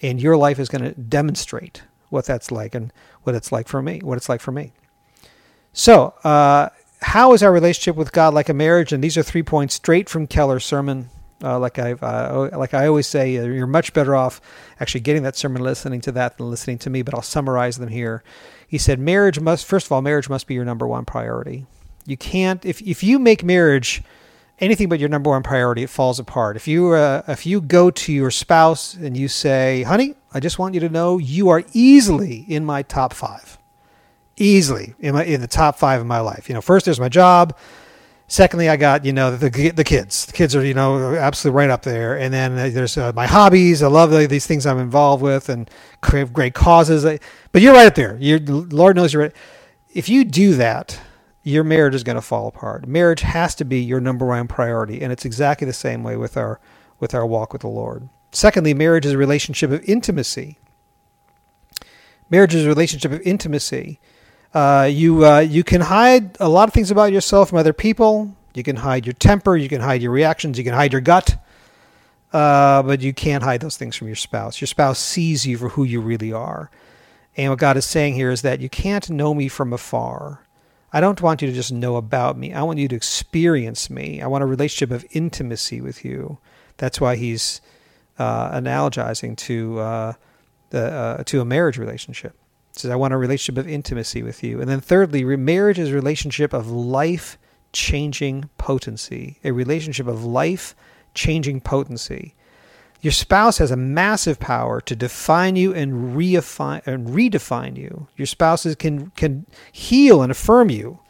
And your life is going to demonstrate what that's like and what it's like for me, what it's like for me. So, uh, how is our relationship with God like a marriage? And these are three points straight from Keller's sermon uh, like I uh, like I always say, uh, you're much better off actually getting that sermon, listening to that, than listening to me. But I'll summarize them here. He said, marriage must first of all, marriage must be your number one priority. You can't if if you make marriage anything but your number one priority, it falls apart. If you uh, if you go to your spouse and you say, "Honey, I just want you to know you are easily in my top five, easily in my in the top five of my life." You know, first there's my job Secondly, I got you know the the kids. The kids are you know absolutely right up there. And then there's uh, my hobbies. I love the, these things I'm involved with and great causes. But you're right up there. you Lord knows you're right. If you do that, your marriage is going to fall apart. Marriage has to be your number one priority, and it's exactly the same way with our with our walk with the Lord. Secondly, marriage is a relationship of intimacy. Marriage is a relationship of intimacy. Uh, you uh, you can hide a lot of things about yourself from other people. You can hide your temper. You can hide your reactions. You can hide your gut. Uh, but you can't hide those things from your spouse. Your spouse sees you for who you really are. And what God is saying here is that you can't know me from afar. I don't want you to just know about me. I want you to experience me. I want a relationship of intimacy with you. That's why he's uh, analogizing to uh, the uh, to a marriage relationship. Says, "I want a relationship of intimacy with you." And then, thirdly, marriage is a relationship of life changing potency, a relationship of life changing potency. Your spouse has a massive power to define you and, and redefine you. Your spouses can, can heal and affirm you.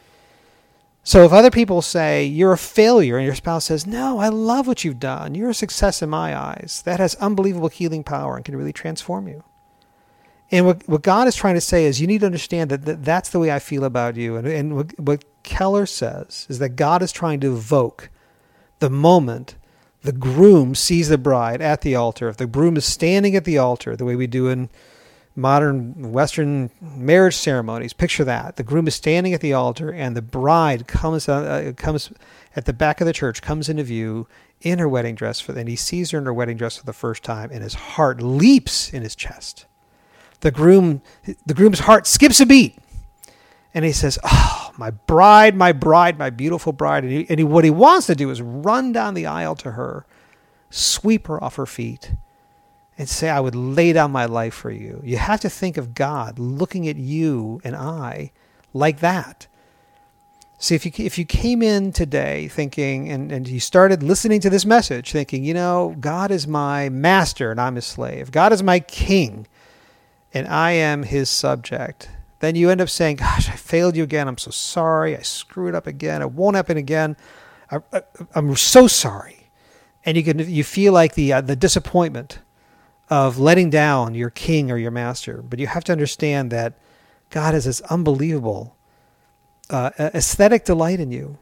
So if other people say you're a failure and your spouse says, No, I love what you've done, you're a success in my eyes, that has unbelievable healing power and can really transform you. And what, what God is trying to say is you need to understand that, that that's the way I feel about you. And, and what, what Keller says is that God is trying to evoke the moment the groom sees the bride at the altar. If the groom is standing at the altar, the way we do in modern Western marriage ceremonies, picture that. The groom is standing at the altar and the bride comes, uh, comes at the back of the church, comes into view in her wedding dress, for, and he sees her in her wedding dress for the first time, and his heart leaps in his chest the groom the groom's heart skips a beat. And he says oh my bride my bride my beautiful bride. And, he, and he, what he wants to do is run down the aisle to her sweep her off her feet and say i would lay down my life for you. You have to think of god looking at you and i like that. See, if you if you came in today thinking and, and you started listening to this message thinking, you know, God is my master and I'm his slave. God is my king and I am his subject, then you end up saying, Gosh, I failed you again. I'm so sorry. I screwed up again. It won't happen again. I, am so sorry. And you can you feel like the uh, the disappointment of letting down your king or your master. But you have to understand that God has this unbelievable uh, aesthetic delight in you.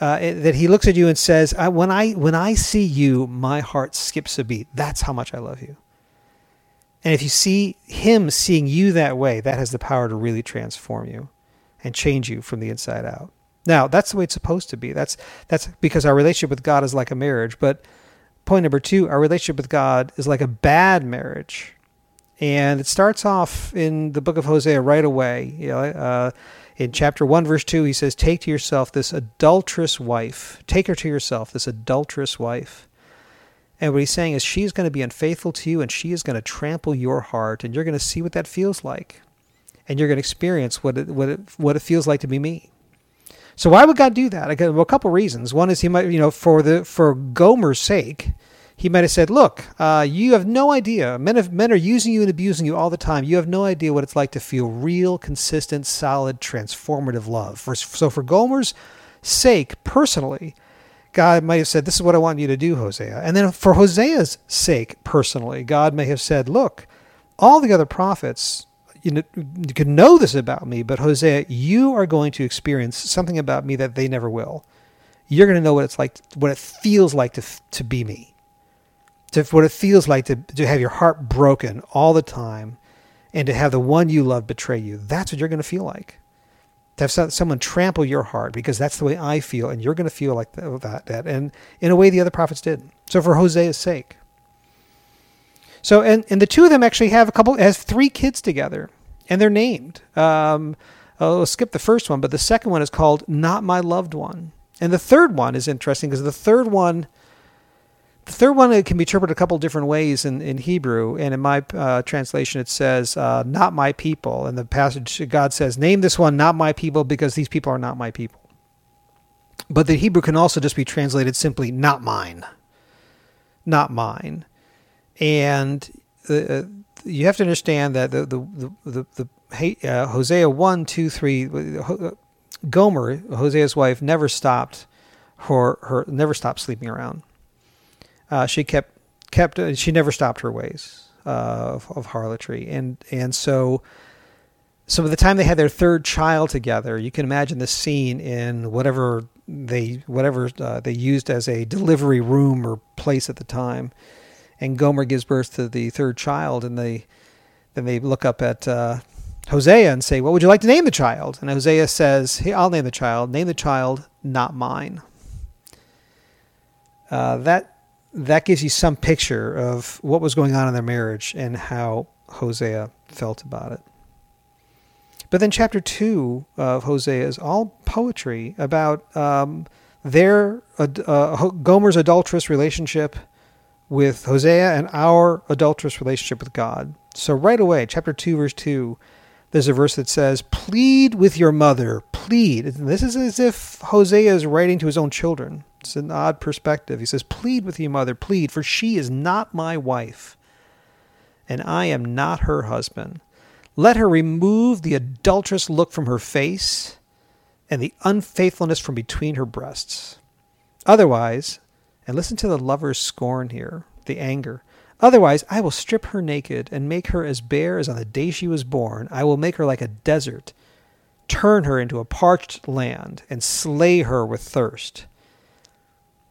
Uh, that he looks at you and says, "When I when I see you, my heart skips a beat. That's how much I love you." And if you see him seeing you that way, that has the power to really transform you and change you from the inside out. Now, that's the way it's supposed to be. That's that's because our relationship with God is like a marriage. But point number two, our relationship with God is like a bad marriage. And it starts off in the book of Hosea right away. You know, uh, in chapter 1, verse 2, he says, Take to yourself this adulterous wife. Take her to yourself, this adulterous wife. And what he's saying is she's going to be unfaithful to you and she is going to trample your heart and you're going to see what that feels like. And you're going to experience what it, what it, what it feels like to be me. So why would God do that? I got well, a couple reasons. One is he might, you know, for the for Gomer's sake, he might have said, "Look, uh, you have no idea. Men have, men are using you and abusing you all the time. You have no idea what it's like to feel real, consistent, solid, transformative love." For, so for Gomer's sake, personally, God might have said, This is what I want you to do, Hosea. And then for Hosea's sake, personally, God may have said, Look, all the other prophets, you, know, you can know this about me, but Hosea, you are going to experience something about me that they never will. You're going to know what it's like, what it feels like to, to be me, to, what it feels like to, to have your heart broken all the time and to have the one you love betray you. That's what you're going to feel like to have someone trample your heart because that's the way I feel, and you're going to feel like that, that, and in a way the other prophets did. So for Hosea's sake. So and and the two of them actually have a couple has three kids together, and they're named. Um, I'll skip the first one, but the second one is called "Not My Loved One," and the third one is interesting because the third one the third one it can be interpreted a couple different ways in, in Hebrew, and in my uh, translation it says uh, "not my people." And the passage, God says, "Name this one not my people because these people are not my people." But the Hebrew can also just be translated simply "not mine," not mine, and uh, you have to understand that the the the, the, the uh, Hosea one two three Gomer Hosea's wife never stopped her her never stopped sleeping around uh, she kept kept uh, she never stopped her ways uh, of, of, harlotry, and and so. So by the time they had their third child together, you can imagine the scene in whatever they whatever uh, they used as a delivery room or place at the time, and Gomer gives birth to the third child, and they then they look up at uh, Hosea and say, "What would you like to name the child?" And Hosea says, "Hey, I'll name the child. Name the child, not mine." Uh, that that gives you some picture of what was going on in their marriage and how Hosea felt about it. But then chapter two of Hosea is all poetry about um, their uh, Gomer's adulterous relationship with Hosea and our adulterous relationship with God. So right away, chapter two, verse two, there's a verse that says, "Plead with your mother, plead." This is as if Hosea is writing to his own children. It's an odd perspective. He says, "Plead with your mother, plead, for she is not my wife, and I am not her husband." Let her remove the adulterous look from her face and the unfaithfulness from between her breasts. Otherwise, and listen to the lover's scorn here, the anger. Otherwise, I will strip her naked and make her as bare as on the day she was born. I will make her like a desert, turn her into a parched land, and slay her with thirst.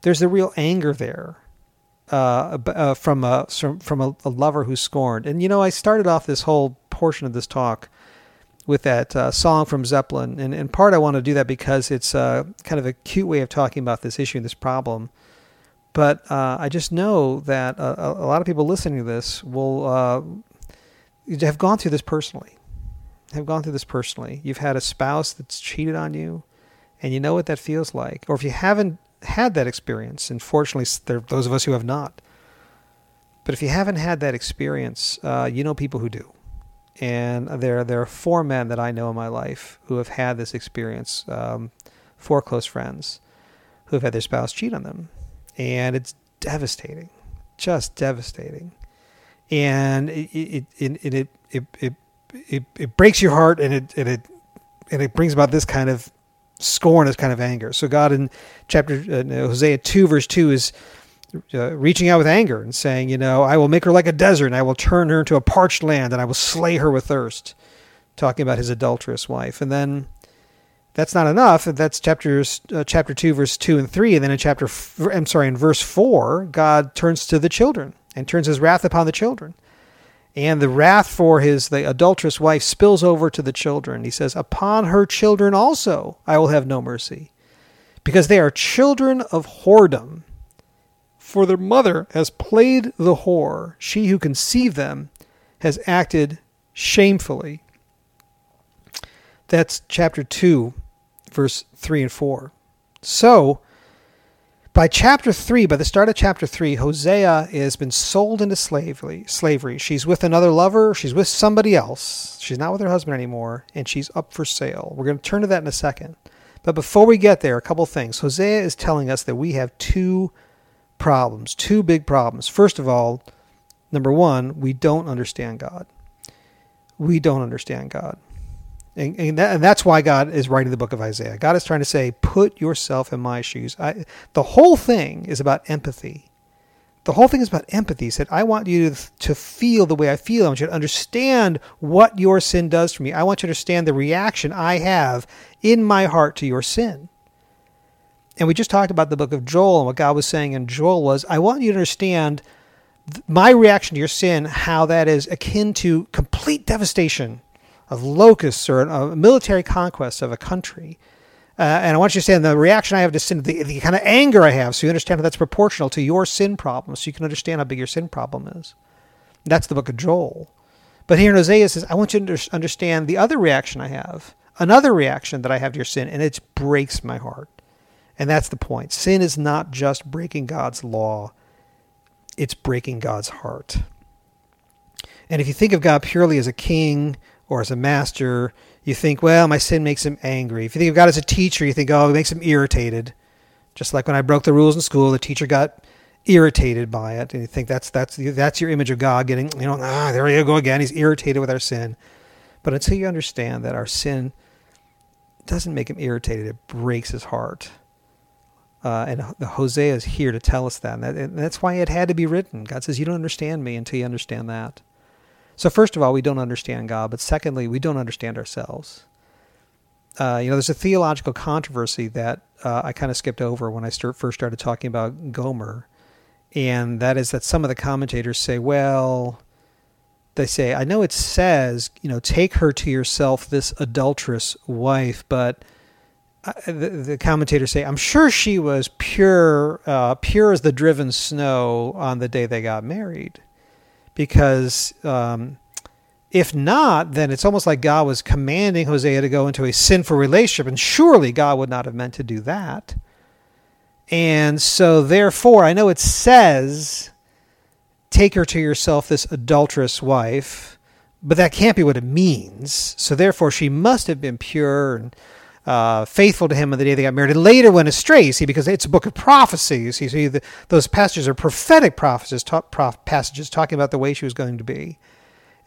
There's a real anger there uh, uh, from a from a, a, lover who's scorned. And you know, I started off this whole portion of this talk with that uh, song from Zeppelin, and in part I want to do that because it's uh, kind of a cute way of talking about this issue and this problem. But uh, I just know that a, a, lot of people listening to this will uh, have gone through this personally. Have gone through this personally. You've had a spouse that's cheated on you, and you know what that feels like. Or if you haven't had that experience, and fortunately, there are those of us who have not. But if you haven't had that experience, uh, you know people who do. And there, there are four men that I know in my life who have had this experience, um, four close friends who have had their spouse cheat on them. And it's devastating, just devastating. And it, it, it, it, it, it, it, it breaks your heart and it, and it, and it brings about this kind of scorn is kind of anger. So God in chapter uh, Hosea 2 verse 2 is uh, reaching out with anger and saying, you know, I will make her like a desert and I will turn her into a parched land and I will slay her with thirst. Talking about his adulterous wife. And then that's not enough. That's chapters uh, chapter 2 verse 2 and 3 and then in chapter I'm sorry, in verse 4, God turns to the children and turns his wrath upon the children and the wrath for his the adulterous wife spills over to the children. He says, "Upon her children also I will have no mercy, because they are children of whoredom. For their mother has played the whore; she who conceived them has acted shamefully." That's chapter 2, verse 3 and 4. So, by chapter three, by the start of chapter three, Hosea has been sold into slavery. Slavery. She's with another lover. She's with somebody else. She's not with her husband anymore, and she's up for sale. We're going to turn to that in a second. But before we get there, a couple things. Hosea is telling us that we have two problems, two big problems. First of all, number one, we don't understand God. We don't understand God. And, and, that, and, that's why God is writing the book of Isaiah. God is trying to say, put yourself in my shoes. I, the whole thing is about empathy. The whole thing is about empathy. He said, I want you to, to feel the way I feel. I want you to understand what your sin does for me. I want you to understand the reaction I have in my heart to your sin. And we just talked about the book of Joel, and what God was saying in Joel was, I want you to understand my reaction to your sin, how that is akin to complete devastation of locusts or a military conquest of a country. Uh, and I want you to understand the reaction I have to sin, the, the kind of anger I have, so you understand how that's proportional to your sin problem, so you can understand how big your sin problem is. That's the book of Joel. But here in Hosea says, I want you to understand the other reaction I have, another reaction that I have to your sin, and it breaks my heart. And that's the point. Sin is not just breaking God's law, it's breaking God's heart. And if you think of God purely as a king or as a master, you think, well, my sin makes him angry. If you think of God as a teacher, you think, oh, it makes him irritated. Just like when I broke the rules in school, the teacher got irritated by it, and you think that's that's that's your image of God getting, you know, ah, there you go again. He's irritated with our sin. But until you understand that our sin doesn't make him irritated, it breaks his heart. Uh, and the Hosea is here to tell us that. And, that. and that's why it had to be written. God says, You don't understand me until you understand that. So, first of all, we don't understand God, but secondly, we don't understand ourselves. Uh, you know, there's a theological controversy that uh, I kind of skipped over when I start, first started talking about Gomer. and that is that some of the commentators say, well, they say, I know it says, you know, take her to yourself, this adulterous wife, but uh, the, the, commentators say, I'm sure she was pure, uh, pure as the driven snow on the day they got married, because um, if not, then it's almost like God was commanding Hosea to go into a sinful relationship, and surely God would not have meant to do that. And so, therefore, I know it says, take her to yourself, this adulterous wife, but that can't be what it means. So, therefore, she must have been pure and uh, faithful to him on the day they got married, and later went astray. See, because it's a book of prophecies. See, see the, those passages are prophetic prophecies, ta- prof, passages talking about the way she was going to be.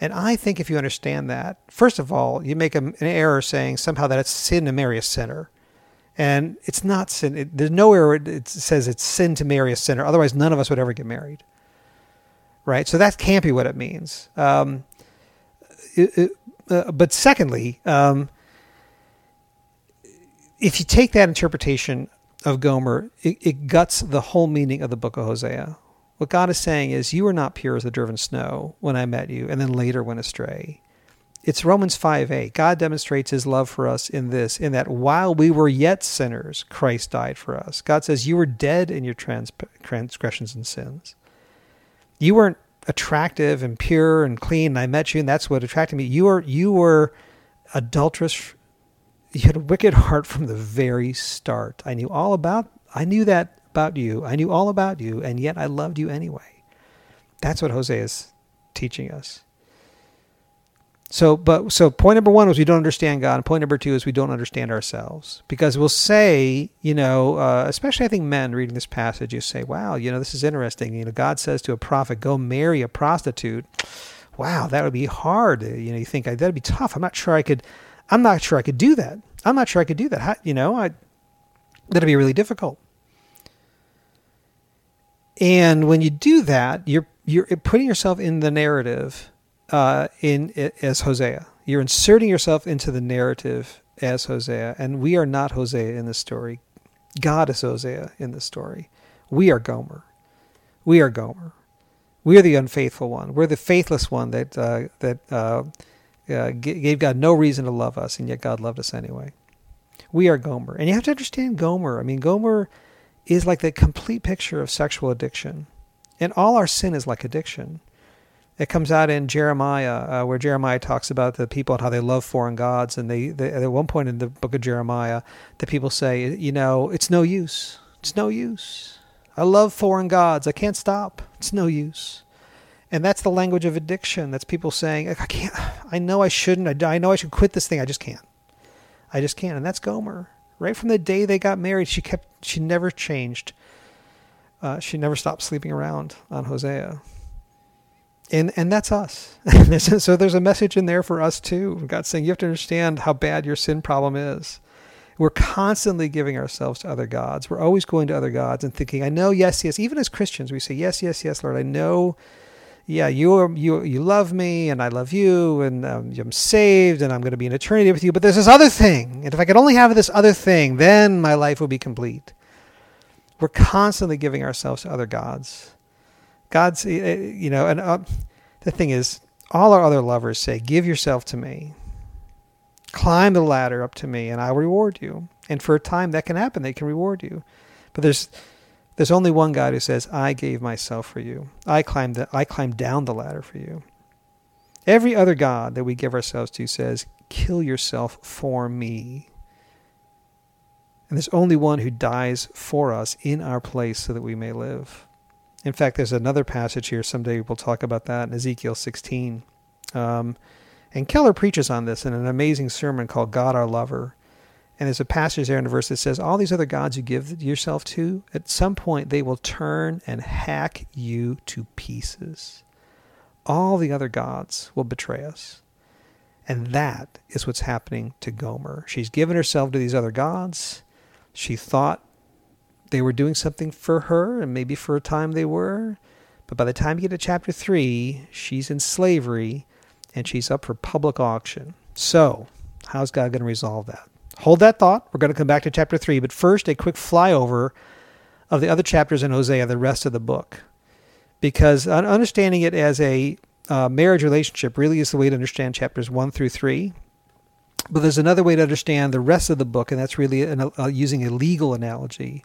And I think if you understand that, first of all, you make an error saying somehow that it's sin to marry a sinner. And it's not sin. It, there's nowhere it says it's sin to marry a sinner. Otherwise, none of us would ever get married. Right? So that can't be what it means. Um, it, it, uh, but secondly, um, if you take that interpretation of Gomer, it, it guts the whole meaning of the book of Hosea. What God is saying is, You were not pure as the driven snow when I met you, and then later went astray. It's Romans 5 8. God demonstrates his love for us in this, in that while we were yet sinners, Christ died for us. God says, You were dead in your trans- transgressions and sins. You weren't attractive and pure and clean, and I met you, and that's what attracted me. You were, you were adulterous. You had a wicked heart from the very start. I knew all about I knew that about you. I knew all about you, and yet I loved you anyway. That's what Hosea is teaching us. So, but so point number one was we don't understand God, and point number two is we don't understand ourselves. Because we'll say, you know, uh, especially I think men reading this passage, you say, "Wow, you know, this is interesting." You know, God says to a prophet, "Go marry a prostitute." Wow, that would be hard. You know, you think that'd be tough. I'm not sure I could. I'm not sure I could do that. I'm not sure I could do that. How, you know, I, that'd be really difficult. And when you do that, you're you're putting yourself in the narrative uh, in as Hosea. You're inserting yourself into the narrative as Hosea, and we are not Hosea in this story. God is Hosea in this story. We are Gomer. We are Gomer. We are the unfaithful one. We're the faithless one that uh, that uh, uh, gave God no reason to love us, and yet God loved us anyway. We are Gomer, and you have to understand Gomer. I mean, Gomer is like the complete picture of sexual addiction. And all our sin is like addiction. It comes out in Jeremiah, uh, where Jeremiah talks about the people and how they love foreign gods. And they, they, at one point in the book of Jeremiah, the people say, you know, it's no use. It's no use. I love foreign gods. I can't stop. It's no use. And that's the language of addiction. That's people saying, I can't, I know I shouldn't. I, know I should quit this thing. I just can't. I just can't. And that's Gomer. Right from the day they got married, she kept she never changed. Uh, she never stopped sleeping around on Hosea. And and that's us. so there's a message in there for us too. God's saying you have to understand how bad your sin problem is. We're constantly giving ourselves to other gods. We're always going to other gods and thinking, I know, yes, yes. Even as Christians, we say, yes, yes, yes, Lord. I know yeah, you you you love me and I love you and um, I'm saved and I'm going to be in eternity with you. But there's this other thing, and if I could only have this other thing, then my life would be complete. We're constantly giving ourselves to other gods. God's, eh, eh, you know, and uh, the thing is, all our other lovers say, "Give yourself to me, climb the ladder up to me, and I will reward you." And for a time, that can happen; they can reward you. But there's there's only one God who says, I gave myself for you. I climbed, the, I climbed down the ladder for you. Every other God that we give ourselves to says, Kill yourself for me. And there's only one who dies for us in our place so that we may live. In fact, there's another passage here. Someday we'll talk about that in Ezekiel 16. Um, and Keller preaches on this in an amazing sermon called God Our Lover. And there's a passage there in the verse that says, All these other gods you give yourself to, at some point they will turn and hack you to pieces. All the other gods will betray us. And that is what's happening to Gomer. She's given herself to these other gods. She thought they were doing something for her, and maybe for a time they were. But by the time you get to chapter 3, she's in slavery and she's up for public auction. So, how's God going to resolve that? Hold that thought. We're going to come back to chapter 3, but first, a quick flyover of the other chapters in Hosea, the rest of the book. because understanding it as a uh, marriage relationship really is the way to understand chapters 1 through 3. But there's another way to understand the rest of the book, and that's really an, uh, using a legal analogy.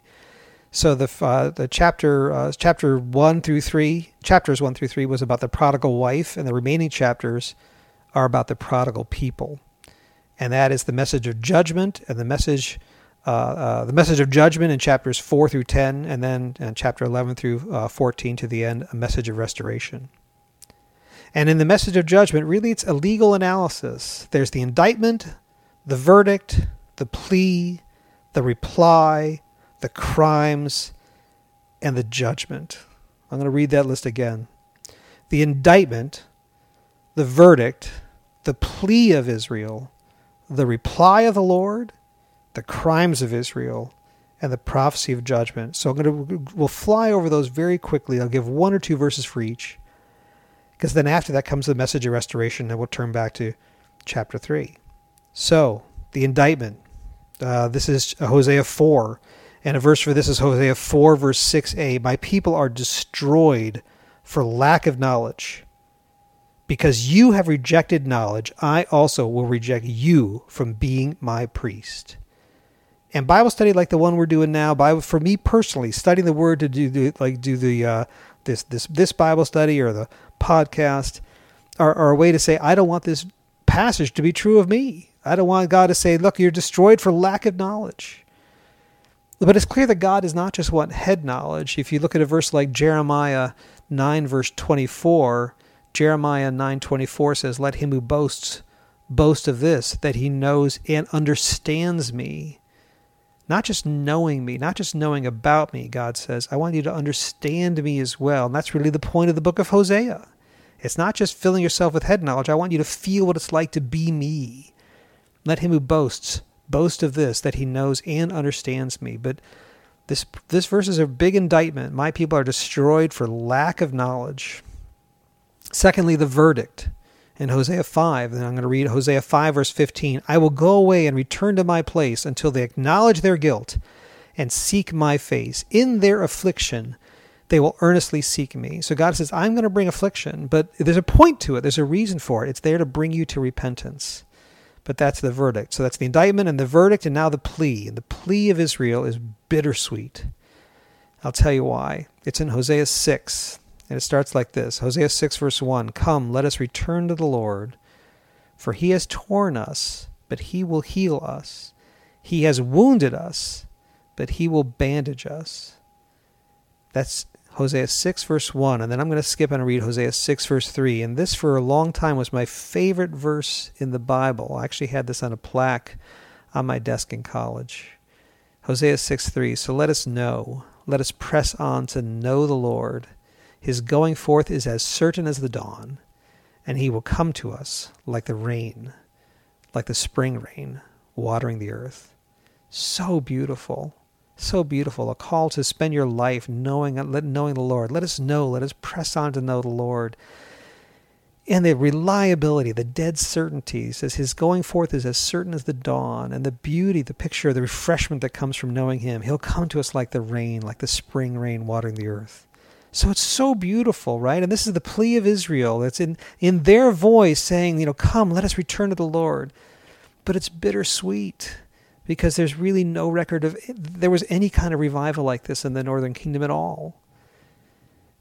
So the uh, the chapter uh, chapter one through three chapters one through three was about the prodigal wife, and the remaining chapters are about the prodigal people, and that is the message of judgment and the message uh, uh, the message of judgment in chapters four through ten, and then in chapter eleven through uh, fourteen to the end, a message of restoration. And in the message of judgment, really, it's a legal analysis. There's the indictment, the verdict, the plea, the reply the crimes, and the judgment. I'm going to read that list again. The indictment, the verdict, the plea of Israel, the reply of the Lord, the crimes of Israel, and the prophecy of judgment. So I'm going to we'll fly over those very quickly. I'll give one or two verses for each. Because then after that comes the message of restoration, and we'll turn back to chapter 3. So, the indictment. Uh, this is Hosea 4. And a verse for this is Hosea 4, verse 6a. My people are destroyed for lack of knowledge. Because you have rejected knowledge, I also will reject you from being my priest. And Bible study like the one we're doing now, Bible for me personally, studying the Word to do the, like do the uh, this this this Bible study or the podcast, are, are a way to say I don't want this passage to be true of me. I don't want God to say, "Look, you're destroyed for lack of knowledge." But it's clear that God is not just want head knowledge. If you look at a verse like Jeremiah 9 verse 24, Jeremiah 9:24 says, "Let him who boasts boast of this that he knows and understands me." Not just knowing me, not just knowing about me, God says, I want you to understand me as well. And that's really the point of the book of Hosea. It's not just filling yourself with head knowledge. I want you to feel what it's like to be me. Let him who boasts boast of this that he knows and understands me. But this this verse is a big indictment. My people are destroyed for lack of knowledge. Secondly, the verdict in Hosea 5. Then I'm going to read Hosea 5, verse 15. I will go away and return to my place until they acknowledge their guilt and seek my face. In their affliction, they will earnestly seek me. So God says, I'm going to bring affliction, but there's a point to it. There's a reason for it. It's there to bring you to repentance but that's the verdict. So that's the indictment and the verdict, and now the plea. And the plea of Israel is bittersweet. I'll tell you why. It's in Hosea 6, and it starts like this Hosea 6, verse 1 Come, let us return to the Lord, for he has torn us, but he will heal us. He has wounded us, but he will bandage us. That's Hosea 6, verse 1, and then I'm going to skip and read Hosea 6, verse 3. And this, for a long time, was my favorite verse in the Bible. I actually had this on a plaque on my desk in college. Hosea 6, 3. So let us know, let us press on to know the Lord. His going forth is as certain as the dawn, and he will come to us like the rain, like the spring rain, watering the earth. So beautiful so beautiful. A call to spend your life knowing knowing the Lord. Let us know. Let us press on to know the Lord. And the reliability, the dead certainty says his going forth is as certain as the dawn, and the beauty, the picture, the refreshment that comes from knowing him. He'll come to us like the rain, like the spring rain watering the earth. So it's so beautiful, right? And this is the plea of Israel. It's in, in their voice saying, you know, come, let us return to the Lord. But it's bittersweet because there's really no record of there was any kind of revival like this in the northern kingdom at all.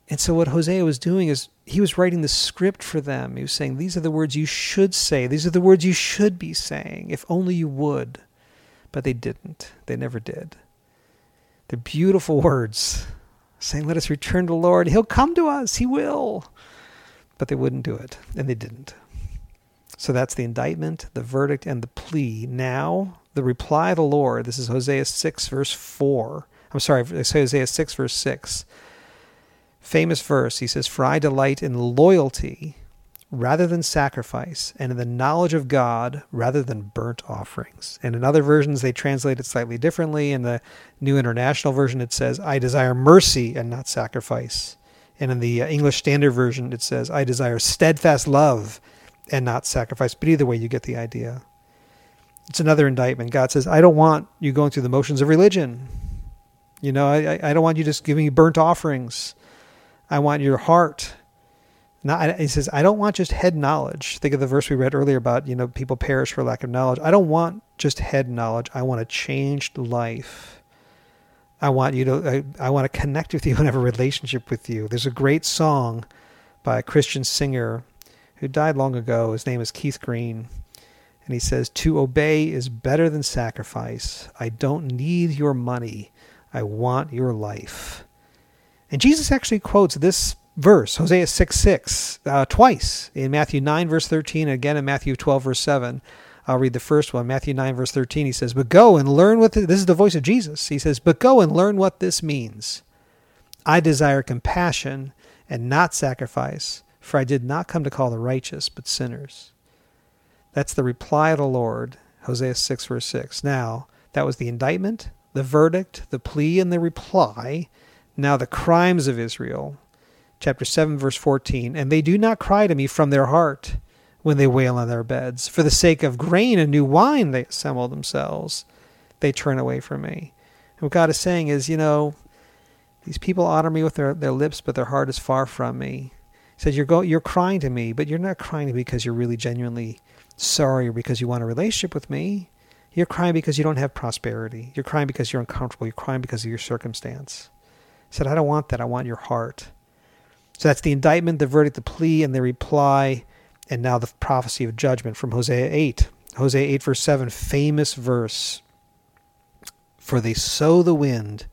And so what Hosea was doing is he was writing the script for them. He was saying these are the words you should say. These are the words you should be saying if only you would. But they didn't. They never did. They're beautiful words saying let us return to the Lord. He'll come to us. He will. But they wouldn't do it and they didn't. So that's the indictment, the verdict, and the plea. Now the reply of the Lord. This is Hosea 6, verse 4. I'm sorry, Hosea 6, verse 6. Famous verse. He says, For I delight in loyalty rather than sacrifice, and in the knowledge of God rather than burnt offerings. And in other versions, they translate it slightly differently. In the New International Version, it says, I desire mercy and not sacrifice. And in the uh, English Standard Version, it says, I desire steadfast love and not sacrifice. But either way, you get the idea. It's another indictment. God says, I don't want you going through the motions of religion. You know, I, I don't want you just giving me burnt offerings. I want your heart. Not, he says, I don't want just head knowledge. Think of the verse we read earlier about, you know, people perish for lack of knowledge. I don't want just head knowledge. I want a changed life. I want you to, I, I want to connect with you and have a relationship with you. There's a great song by a Christian singer who died long ago. His name is Keith Green. And he says, To obey is better than sacrifice. I don't need your money. I want your life. And Jesus actually quotes this verse, Hosea 6 6, uh, twice in Matthew 9, verse 13, and again in Matthew 12, verse 7. I'll read the first one. Matthew 9, verse 13, he says, But go and learn what the, this is the voice of Jesus. He says, But go and learn what this means. I desire compassion and not sacrifice, for I did not come to call the righteous, but sinners. That's the reply of the Lord, Hosea 6, verse 6. Now, that was the indictment, the verdict, the plea, and the reply. Now, the crimes of Israel, chapter 7, verse 14. And they do not cry to me from their heart when they wail on their beds. For the sake of grain and new wine, they assemble themselves. They turn away from me. And what God is saying is, you know, these people honor me with their, their lips, but their heart is far from me. He says, you're, go, you're crying to me, but you're not crying because you're really genuinely sorry or because you want a relationship with me. You're crying because you don't have prosperity. You're crying because you're uncomfortable. You're crying because of your circumstance. He said, I don't want that. I want your heart. So that's the indictment, the verdict, the plea, and the reply, and now the prophecy of judgment from Hosea 8. Hosea 8, verse 7, famous verse. For they sow the wind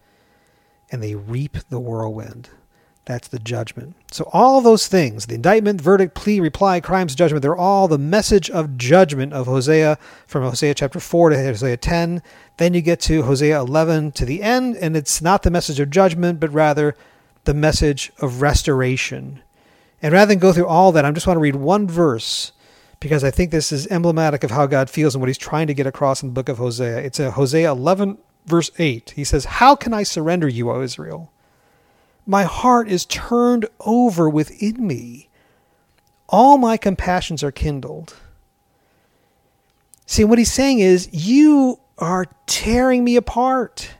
and they reap the whirlwind. That's the judgment. So, all those things the indictment, verdict, plea, reply, crimes, judgment they're all the message of judgment of Hosea from Hosea chapter 4 to Hosea 10. Then you get to Hosea 11 to the end, and it's not the message of judgment, but rather the message of restoration. And rather than go through all that, I just want to read one verse because I think this is emblematic of how God feels and what he's trying to get across in the book of Hosea. It's a Hosea 11, verse 8. He says, How can I surrender you, O Israel? My heart is turned over within me. All my compassions are kindled. See, what he's saying is, You are tearing me apart.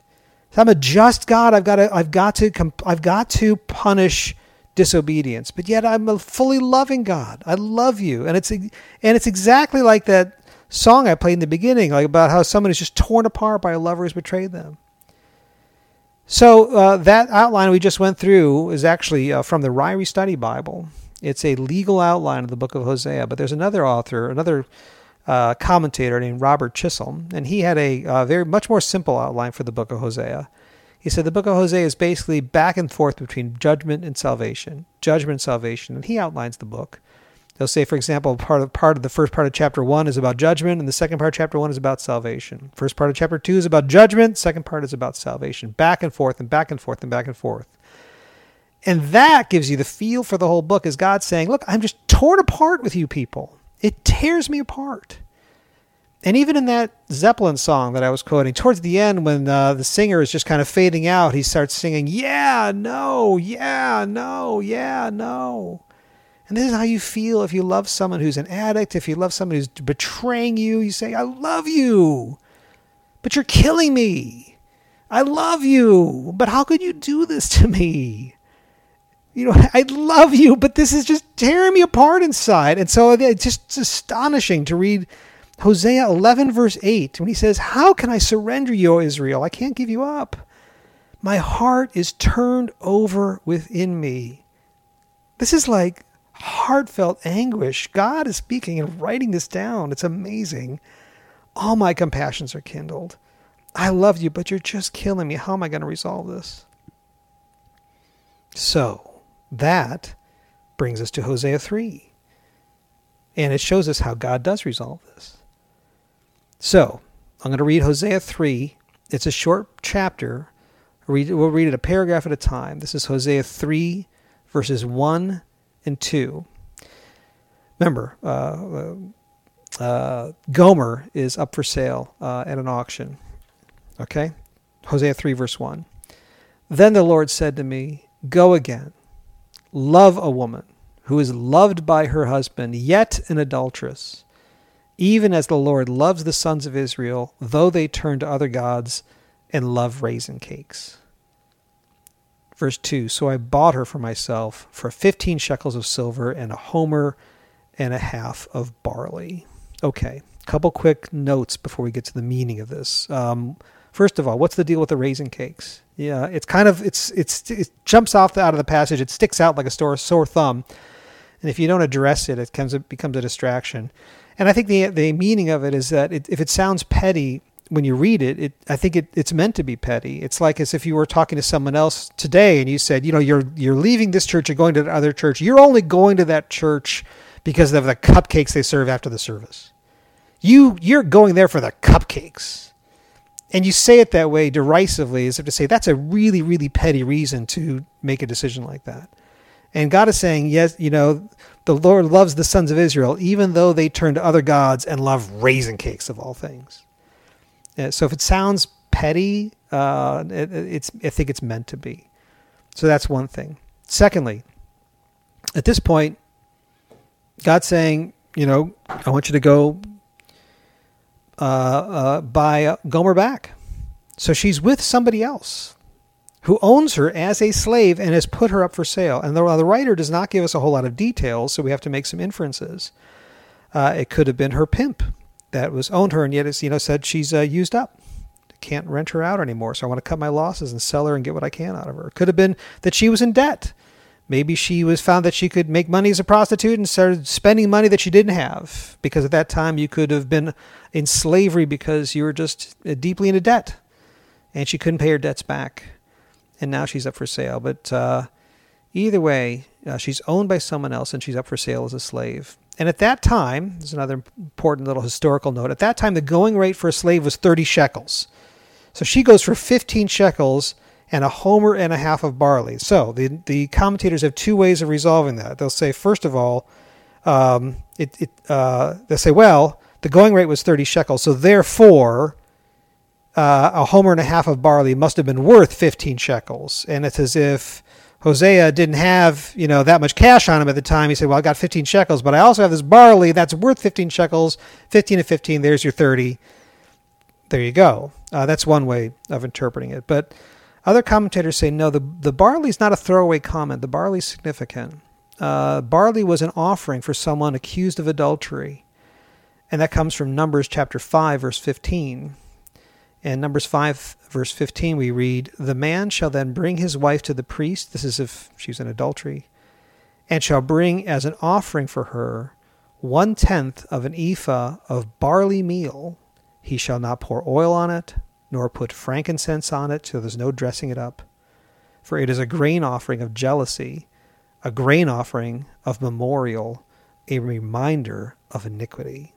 I'm a just God. I've got to, I've got to, I've got to punish disobedience. But yet I'm a fully loving God. I love you, and it's and it's exactly like that song I played in the beginning, like about how someone is just torn apart by a lover who's betrayed them. So uh, that outline we just went through is actually uh, from the Ryrie Study Bible. It's a legal outline of the book of Hosea, but there's another author, another uh, commentator named Robert Chisholm, and he had a uh, very much more simple outline for the book of Hosea. He said the book of Hosea is basically back and forth between judgment and salvation, judgment and salvation, and he outlines the book. They'll say, for example, part of part of the first part of chapter one is about judgment, and the second part of chapter one is about salvation. First part of chapter two is about judgment, second part is about salvation. Back and forth and back and forth and back and forth. And that gives you the feel for the whole book is God saying, Look, I'm just torn apart with you people. It tears me apart. And even in that Zeppelin song that I was quoting, towards the end, when uh, the singer is just kind of fading out, he starts singing, Yeah, no, yeah, no, yeah, no. And this is how you feel if you love someone who's an addict, if you love someone who's betraying you. You say, I love you, but you're killing me. I love you, but how could you do this to me? You know, I love you, but this is just tearing me apart inside. And so it's just astonishing to read Hosea 11, verse 8, when he says, How can I surrender you, O Israel? I can't give you up. My heart is turned over within me. This is like heartfelt anguish. God is speaking and writing this down. It's amazing. All my compassions are kindled. I love you, but you're just killing me. How am I going to resolve this? So, that brings us to Hosea 3. And it shows us how God does resolve this. So, I'm going to read Hosea 3. It's a short chapter. We'll read it a paragraph at a time. This is Hosea 3, verses 1 and 2. Remember, uh, uh, Gomer is up for sale uh, at an auction. Okay? Hosea 3, verse 1. Then the Lord said to me, Go again, love a woman who is loved by her husband, yet an adulteress, even as the Lord loves the sons of Israel, though they turn to other gods and love raisin cakes. Verse 2 So I bought her for myself for 15 shekels of silver and a homer and a half of barley. Okay, couple quick notes before we get to the meaning of this. Um, first of all, what's the deal with the raisin cakes? Yeah, it's kind of it's it's it jumps off the, out of the passage. It sticks out like a sore sore thumb, and if you don't address it, it comes it becomes a distraction. And I think the the meaning of it is that it, if it sounds petty when you read it, it I think it, it's meant to be petty. It's like as if you were talking to someone else today, and you said, you know, you're you're leaving this church, you're going to the other church. You're only going to that church because of the cupcakes they serve after the service. You you're going there for the cupcakes and you say it that way derisively as if to say that's a really really petty reason to make a decision like that. And god is saying yes you know the lord loves the sons of israel even though they turn to other gods and love raisin cakes of all things. So if it sounds petty uh, it, it's i think it's meant to be. So that's one thing. Secondly at this point god's saying you know i want you to go uh, uh, buy Gomer back. So she's with somebody else who owns her as a slave and has put her up for sale. And the, the writer does not give us a whole lot of details, so we have to make some inferences. Uh, it could have been her pimp that was owned her, and yet it's you know said she's uh, used up, can't rent her out anymore. So I want to cut my losses and sell her and get what I can out of her. It could have been that she was in debt Maybe she was found that she could make money as a prostitute and started spending money that she didn't have because at that time you could have been in slavery because you were just uh, deeply into debt and she couldn't pay her debts back. And now she's up for sale. But uh, either way, uh, she's owned by someone else and she's up for sale as a slave. And at that time, there's another important little historical note. At that time, the going rate for a slave was 30 shekels. So she goes for 15 shekels and a homer and a half of barley. So the the commentators have two ways of resolving that. They'll say first of all, um, it, it uh, they'll say well the going rate was thirty shekels, so therefore uh, a homer and a half of barley must have been worth fifteen shekels, and it's as if Hosea didn't have you know that much cash on him at the time. He said, "Well, I got 15 shekels, but I also have this barley that's worth 15 shekels. 15 and 15, there's your 30. There you go. Uh, that's one way of interpreting it. But other commentators say no, the, the barley is not a throwaway comment. The barley is significant. Uh, barley was an offering for someone accused of adultery. And that comes from Numbers chapter 5, verse 15. In Numbers 5, verse 15, we read, The man shall then bring his wife to the priest. This is if she's in adultery. And shall bring as an offering for her one tenth of an ephah of barley meal. He shall not pour oil on it, nor put frankincense on it, so there's no dressing it up. For it is a grain offering of jealousy, a grain offering of memorial, a reminder of iniquity.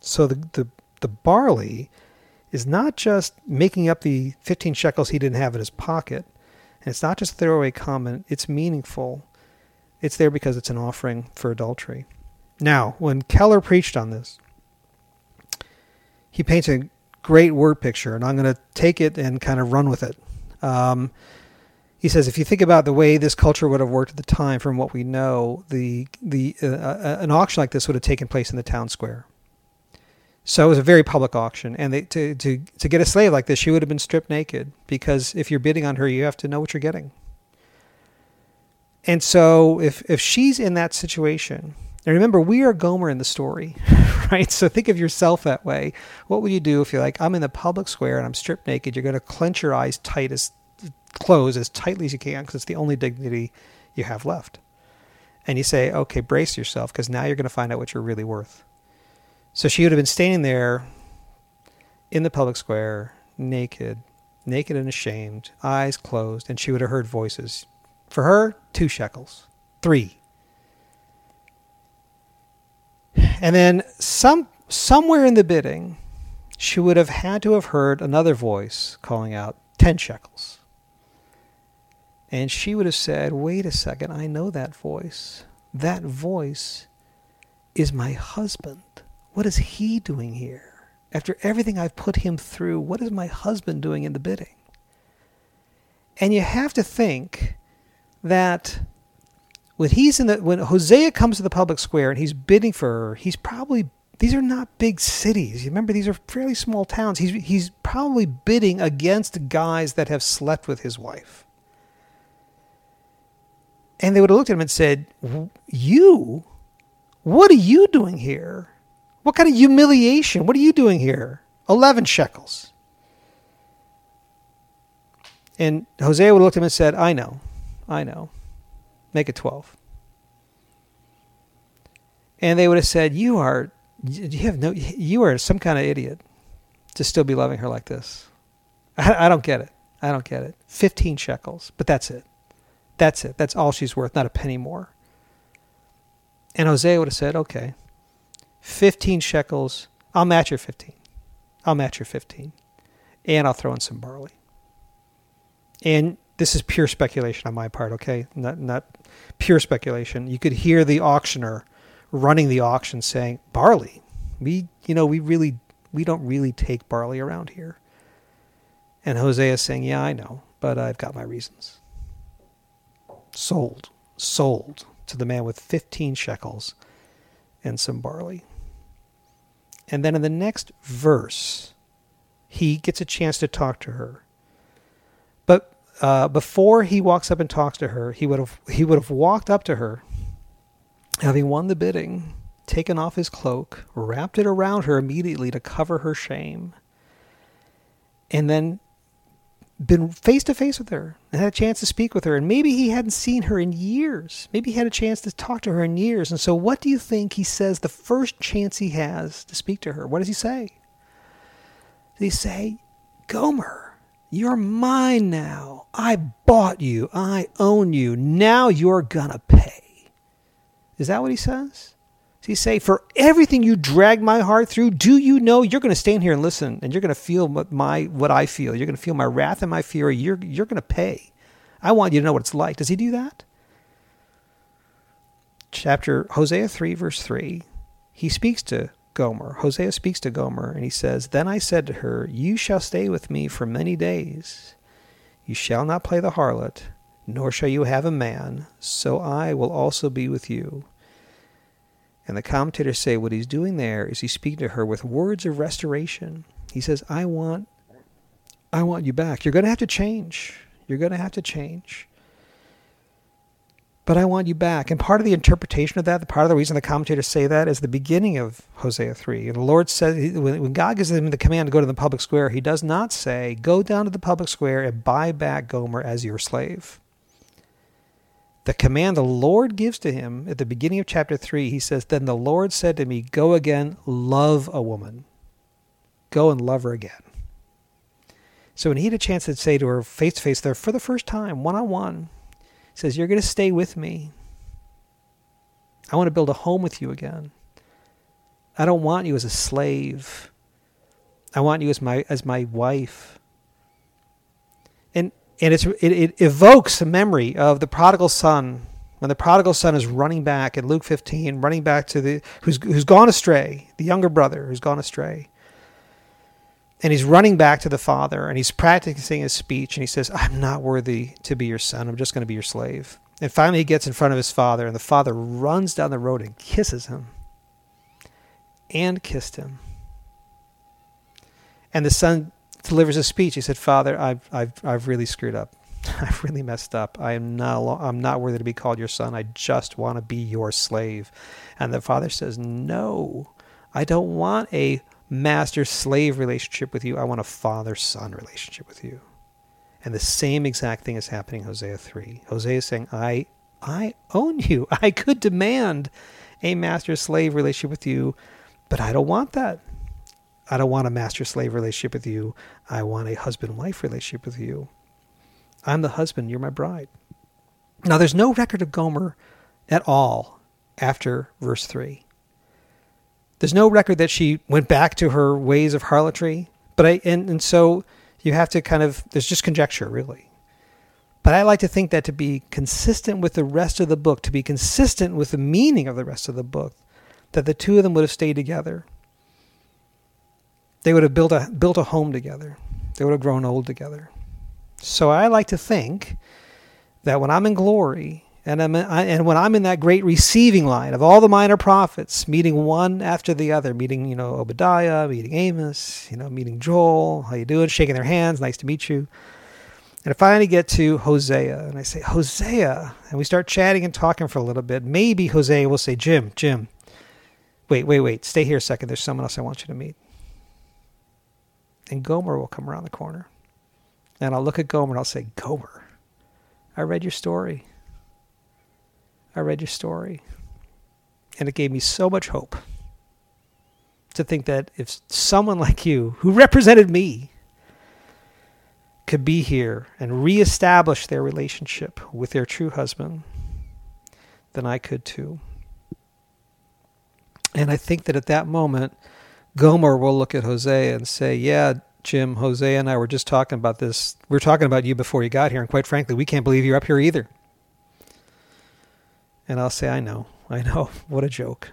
So the, the, the barley is not just making up the 15 shekels he didn't have in his pocket, and it's not just a throwaway comment, it's meaningful. It's there because it's an offering for adultery. Now, when Keller preached on this, he paints a great word picture, and I'm going to take it and kind of run with it. Um, he says, if you think about the way this culture would have worked at the time, from what we know, the the uh, uh, an auction like this would have taken place in the town square. So it was a very public auction, and they, to to to get a slave like this, she would have been stripped naked because if you're bidding on her, you have to know what you're getting. And so if if she's in that situation, and remember, we are Gomer in the story, right? So think of yourself that way. What would you do if you're like, I'm in the public square and I'm stripped naked? You're going to clench your eyes tight as close as tightly as you can because it's the only dignity you have left. And you say, okay, brace yourself because now you're going to find out what you're really worth. So she would have been standing there in the public square, naked, naked and ashamed, eyes closed, and she would have heard voices. For her, two shekels, three And then some somewhere in the bidding, she would have had to have heard another voice calling out 10 shekels. And she would have said, Wait a second, I know that voice. That voice is my husband. What is he doing here? After everything I've put him through, what is my husband doing in the bidding? And you have to think that when he's in the when Hosea comes to the public square and he's bidding for her, he's probably these are not big cities. You remember these are fairly small towns. He's he's probably bidding against guys that have slept with his wife. And they would have looked at him and said, You? What are you doing here? What kind of humiliation? What are you doing here? 11 shekels. And Hosea would have looked at him and said, I know, I know. Make it 12. And they would have said, You are, you have no, you are some kind of idiot to still be loving her like this. I, I don't get it. I don't get it. 15 shekels, but that's it. That's it. That's all she's worth, not a penny more. And Hosea would have said, Okay, 15 shekels. I'll match your 15. I'll match your 15. And I'll throw in some barley. And this is pure speculation on my part, okay? Not, not pure speculation. You could hear the auctioneer running the auction saying, barley. We, you know, we really, we don't really take barley around here. And Hosea is saying, yeah, I know, but I've got my reasons. Sold, sold to the man with 15 shekels and some barley. And then in the next verse, he gets a chance to talk to her. Uh, before he walks up and talks to her, he would have he would have walked up to her, having won the bidding, taken off his cloak, wrapped it around her immediately to cover her shame, and then been face to face with her and had a chance to speak with her. And maybe he hadn't seen her in years. Maybe he had a chance to talk to her in years. And so, what do you think he says the first chance he has to speak to her? What does he say? Does he say, Gomer, you're mine now. I bought you. I own you. Now you're going to pay. Is that what he says? Does he say, For everything you dragged my heart through, do you know you're going to stand here and listen and you're going to feel what, my, what I feel? You're going to feel my wrath and my fury. You're, you're going to pay. I want you to know what it's like. Does he do that? Chapter Hosea 3, verse 3, he speaks to Gomer. Hosea speaks to Gomer and he says, Then I said to her, You shall stay with me for many days. You shall not play the harlot, nor shall you have a man, so I will also be with you. And the commentators say what he's doing there is he's speaking to her with words of restoration. He says, I want I want you back. You're going to have to change. You're going to have to change. But I want you back. And part of the interpretation of that, the part of the reason the commentators say that is the beginning of Hosea 3. And the Lord says, when God gives him the command to go to the public square, he does not say, go down to the public square and buy back Gomer as your slave the command the Lord gives to him at the beginning of chapter 3, he says, Then the Lord said to me, Go again, love a woman. Go and love her again. So when he had a chance to say to her face to face there for the first time, one on one, says, You're going to stay with me. I want to build a home with you again. I don't want you as a slave. I want you as my as my wife. And and it's, it, it evokes a memory of the prodigal son when the prodigal son is running back in Luke 15, running back to the who's who's gone astray, the younger brother who's gone astray. And he's running back to the father and he's practicing his speech and he says, I'm not worthy to be your son. I'm just going to be your slave. And finally he gets in front of his father and the father runs down the road and kisses him. And kissed him. And the son delivers a speech. He said, "Father, I've I've I've really screwed up. I've really messed up. I am not I'm not worthy to be called your son. I just want to be your slave." And the father says, "No, I don't want a master slave relationship with you. I want a father son relationship with you." And the same exact thing is happening in Hosea 3. Hosea is saying, "I I own you. I could demand a master slave relationship with you, but I don't want that. I don't want a master slave relationship with you. I want a husband wife relationship with you. I'm the husband, you're my bride. Now, there's no record of Gomer at all after verse 3. There's no record that she went back to her ways of harlotry, but I and, and so you have to kind of there's just conjecture really. But I like to think that to be consistent with the rest of the book, to be consistent with the meaning of the rest of the book, that the two of them would have stayed together they would have built a built a home together. They would have grown old together. So I like to think that when I'm in glory and I'm in, and when I'm in that great receiving line of all the minor prophets, meeting one after the other, meeting you know Obadiah, meeting Amos, you know meeting Joel, how you doing, shaking their hands, nice to meet you. And I finally get to Hosea, and I say, Hosea. And we start chatting and talking for a little bit. Maybe Hosea will say, Jim, Jim, wait, wait, wait, stay here a second. There's someone else I want you to meet. And Gomer will come around the corner. And I'll look at Gomer and I'll say, Gomer, I read your story. I read your story. And it gave me so much hope to think that if someone like you, who represented me, could be here and reestablish their relationship with their true husband, then I could too. And I think that at that moment, Gomer will look at Hosea and say, Yeah, Jim, Hosea and I were just talking about this. We were talking about you before you got here, and quite frankly, we can't believe you're up here either. And I'll say, I know, I know. What a joke.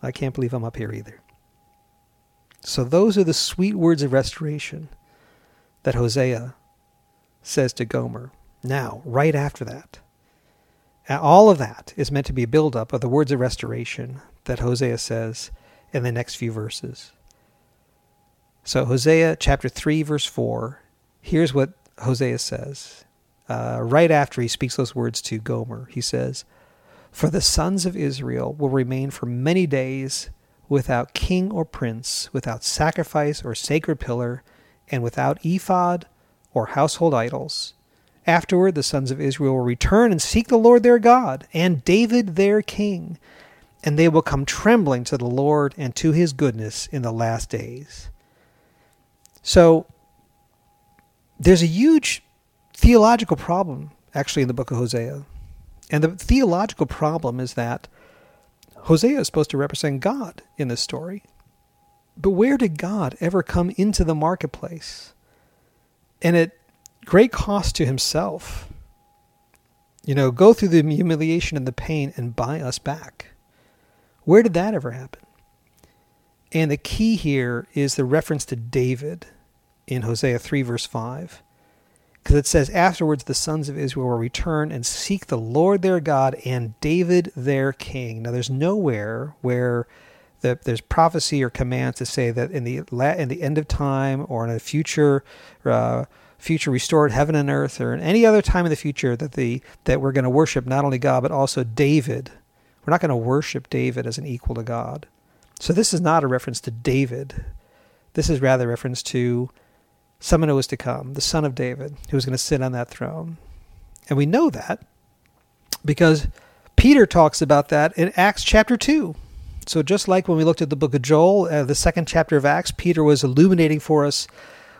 I can't believe I'm up here either. So those are the sweet words of restoration that Hosea says to Gomer. Now, right after that, all of that is meant to be a buildup of the words of restoration that Hosea says in the next few verses. So, Hosea chapter 3, verse 4, here's what Hosea says. Uh, right after he speaks those words to Gomer, he says, For the sons of Israel will remain for many days without king or prince, without sacrifice or sacred pillar, and without ephod or household idols. Afterward, the sons of Israel will return and seek the Lord their God and David their king, and they will come trembling to the Lord and to his goodness in the last days. So, there's a huge theological problem actually in the book of Hosea. And the theological problem is that Hosea is supposed to represent God in this story. But where did God ever come into the marketplace? And at great cost to himself, you know, go through the humiliation and the pain and buy us back. Where did that ever happen? And the key here is the reference to David in Hosea 3, verse 5. Because it says, Afterwards the sons of Israel will return and seek the Lord their God and David their king. Now, there's nowhere where the, there's prophecy or commands to say that in the in the end of time or in a future uh, future restored heaven and earth or in any other time in the future that the that we're going to worship not only God but also David. We're not going to worship David as an equal to God. So this is not a reference to David. This is rather a reference to someone who was to come, the son of David, who was going to sit on that throne. And we know that because Peter talks about that in Acts chapter 2. So, just like when we looked at the book of Joel, uh, the second chapter of Acts, Peter was illuminating for us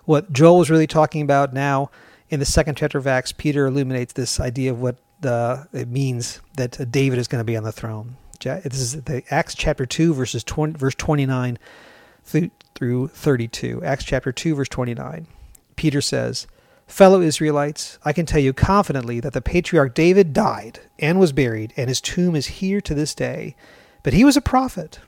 what Joel was really talking about. Now, in the second chapter of Acts, Peter illuminates this idea of what the, it means that David is going to be on the throne. This is the Acts chapter 2, verses 20, verse 29 through 32. Acts chapter 2, verse 29. Peter says, Fellow Israelites, I can tell you confidently that the patriarch David died and was buried, and his tomb is here to this day. But he was a prophet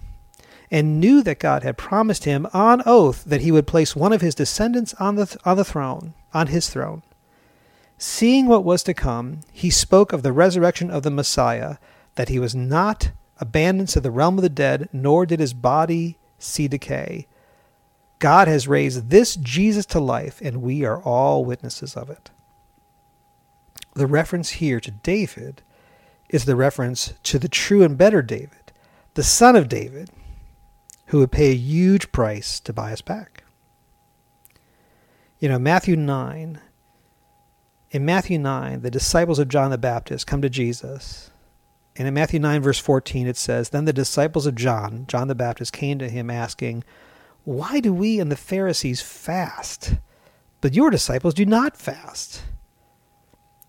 and knew that God had promised him on oath that he would place one of his descendants on the, on the throne, on his throne. Seeing what was to come, he spoke of the resurrection of the Messiah, that he was not abandoned to the realm of the dead, nor did his body see decay. God has raised this Jesus to life, and we are all witnesses of it. The reference here to David is the reference to the true and better David the son of David, who would pay a huge price to buy us back. You know, Matthew 9, in Matthew 9, the disciples of John the Baptist come to Jesus. And in Matthew 9, verse 14, it says, Then the disciples of John, John the Baptist, came to him asking, Why do we and the Pharisees fast, but your disciples do not fast?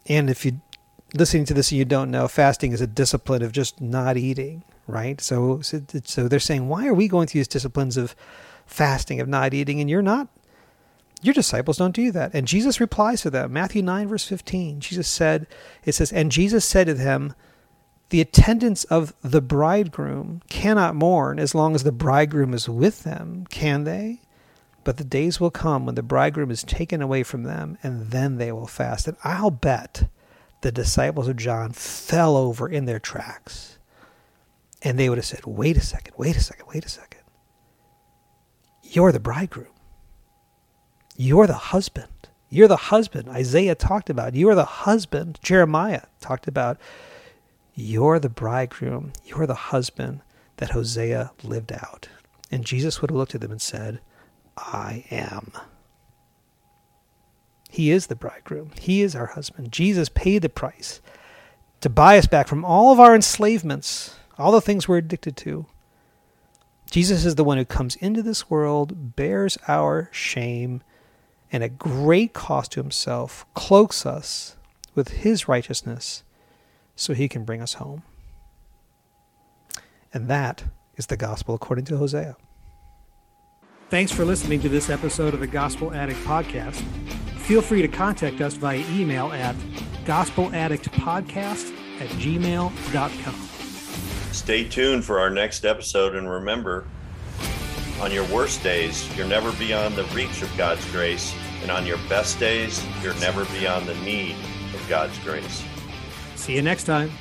And if you listening to this and you don't know, fasting is a discipline of just not eating right? So, so, so they're saying, why are we going through these disciplines of fasting, of not eating, and you're not? Your disciples don't do that. And Jesus replies to them. Matthew 9, verse 15. Jesus said, it says, And Jesus said to them, The attendants of the bridegroom cannot mourn as long as the bridegroom is with them, can they? But the days will come when the bridegroom is taken away from them, and then they will fast. And I'll bet the disciples of John fell over in their tracks and they would have said, wait a second, wait a second, wait a second. You're the bridegroom. You're the husband. You're the husband Isaiah talked about. You are the husband Jeremiah talked about. You're the bridegroom. You're the husband that Hosea lived out. And Jesus would have looked at them and said, I am. He is the bridegroom. He is our husband. Jesus paid the price to buy us back from all of our enslavements, all the things we're addicted to. Jesus is the one who comes into this world, bears our shame, and at great cost to himself, cloaks us with his righteousness so he can bring us home. And that is the gospel according to Hosea. Thanks for listening to this episode of the Gospel Addict Podcast. Feel free to contact us via email at gospeladdictpodcast at gmail.com. Stay tuned for our next episode and remember, on your worst days, you're never beyond the reach of God's grace, and on your best days, you're never beyond the need of God's grace. See you next time.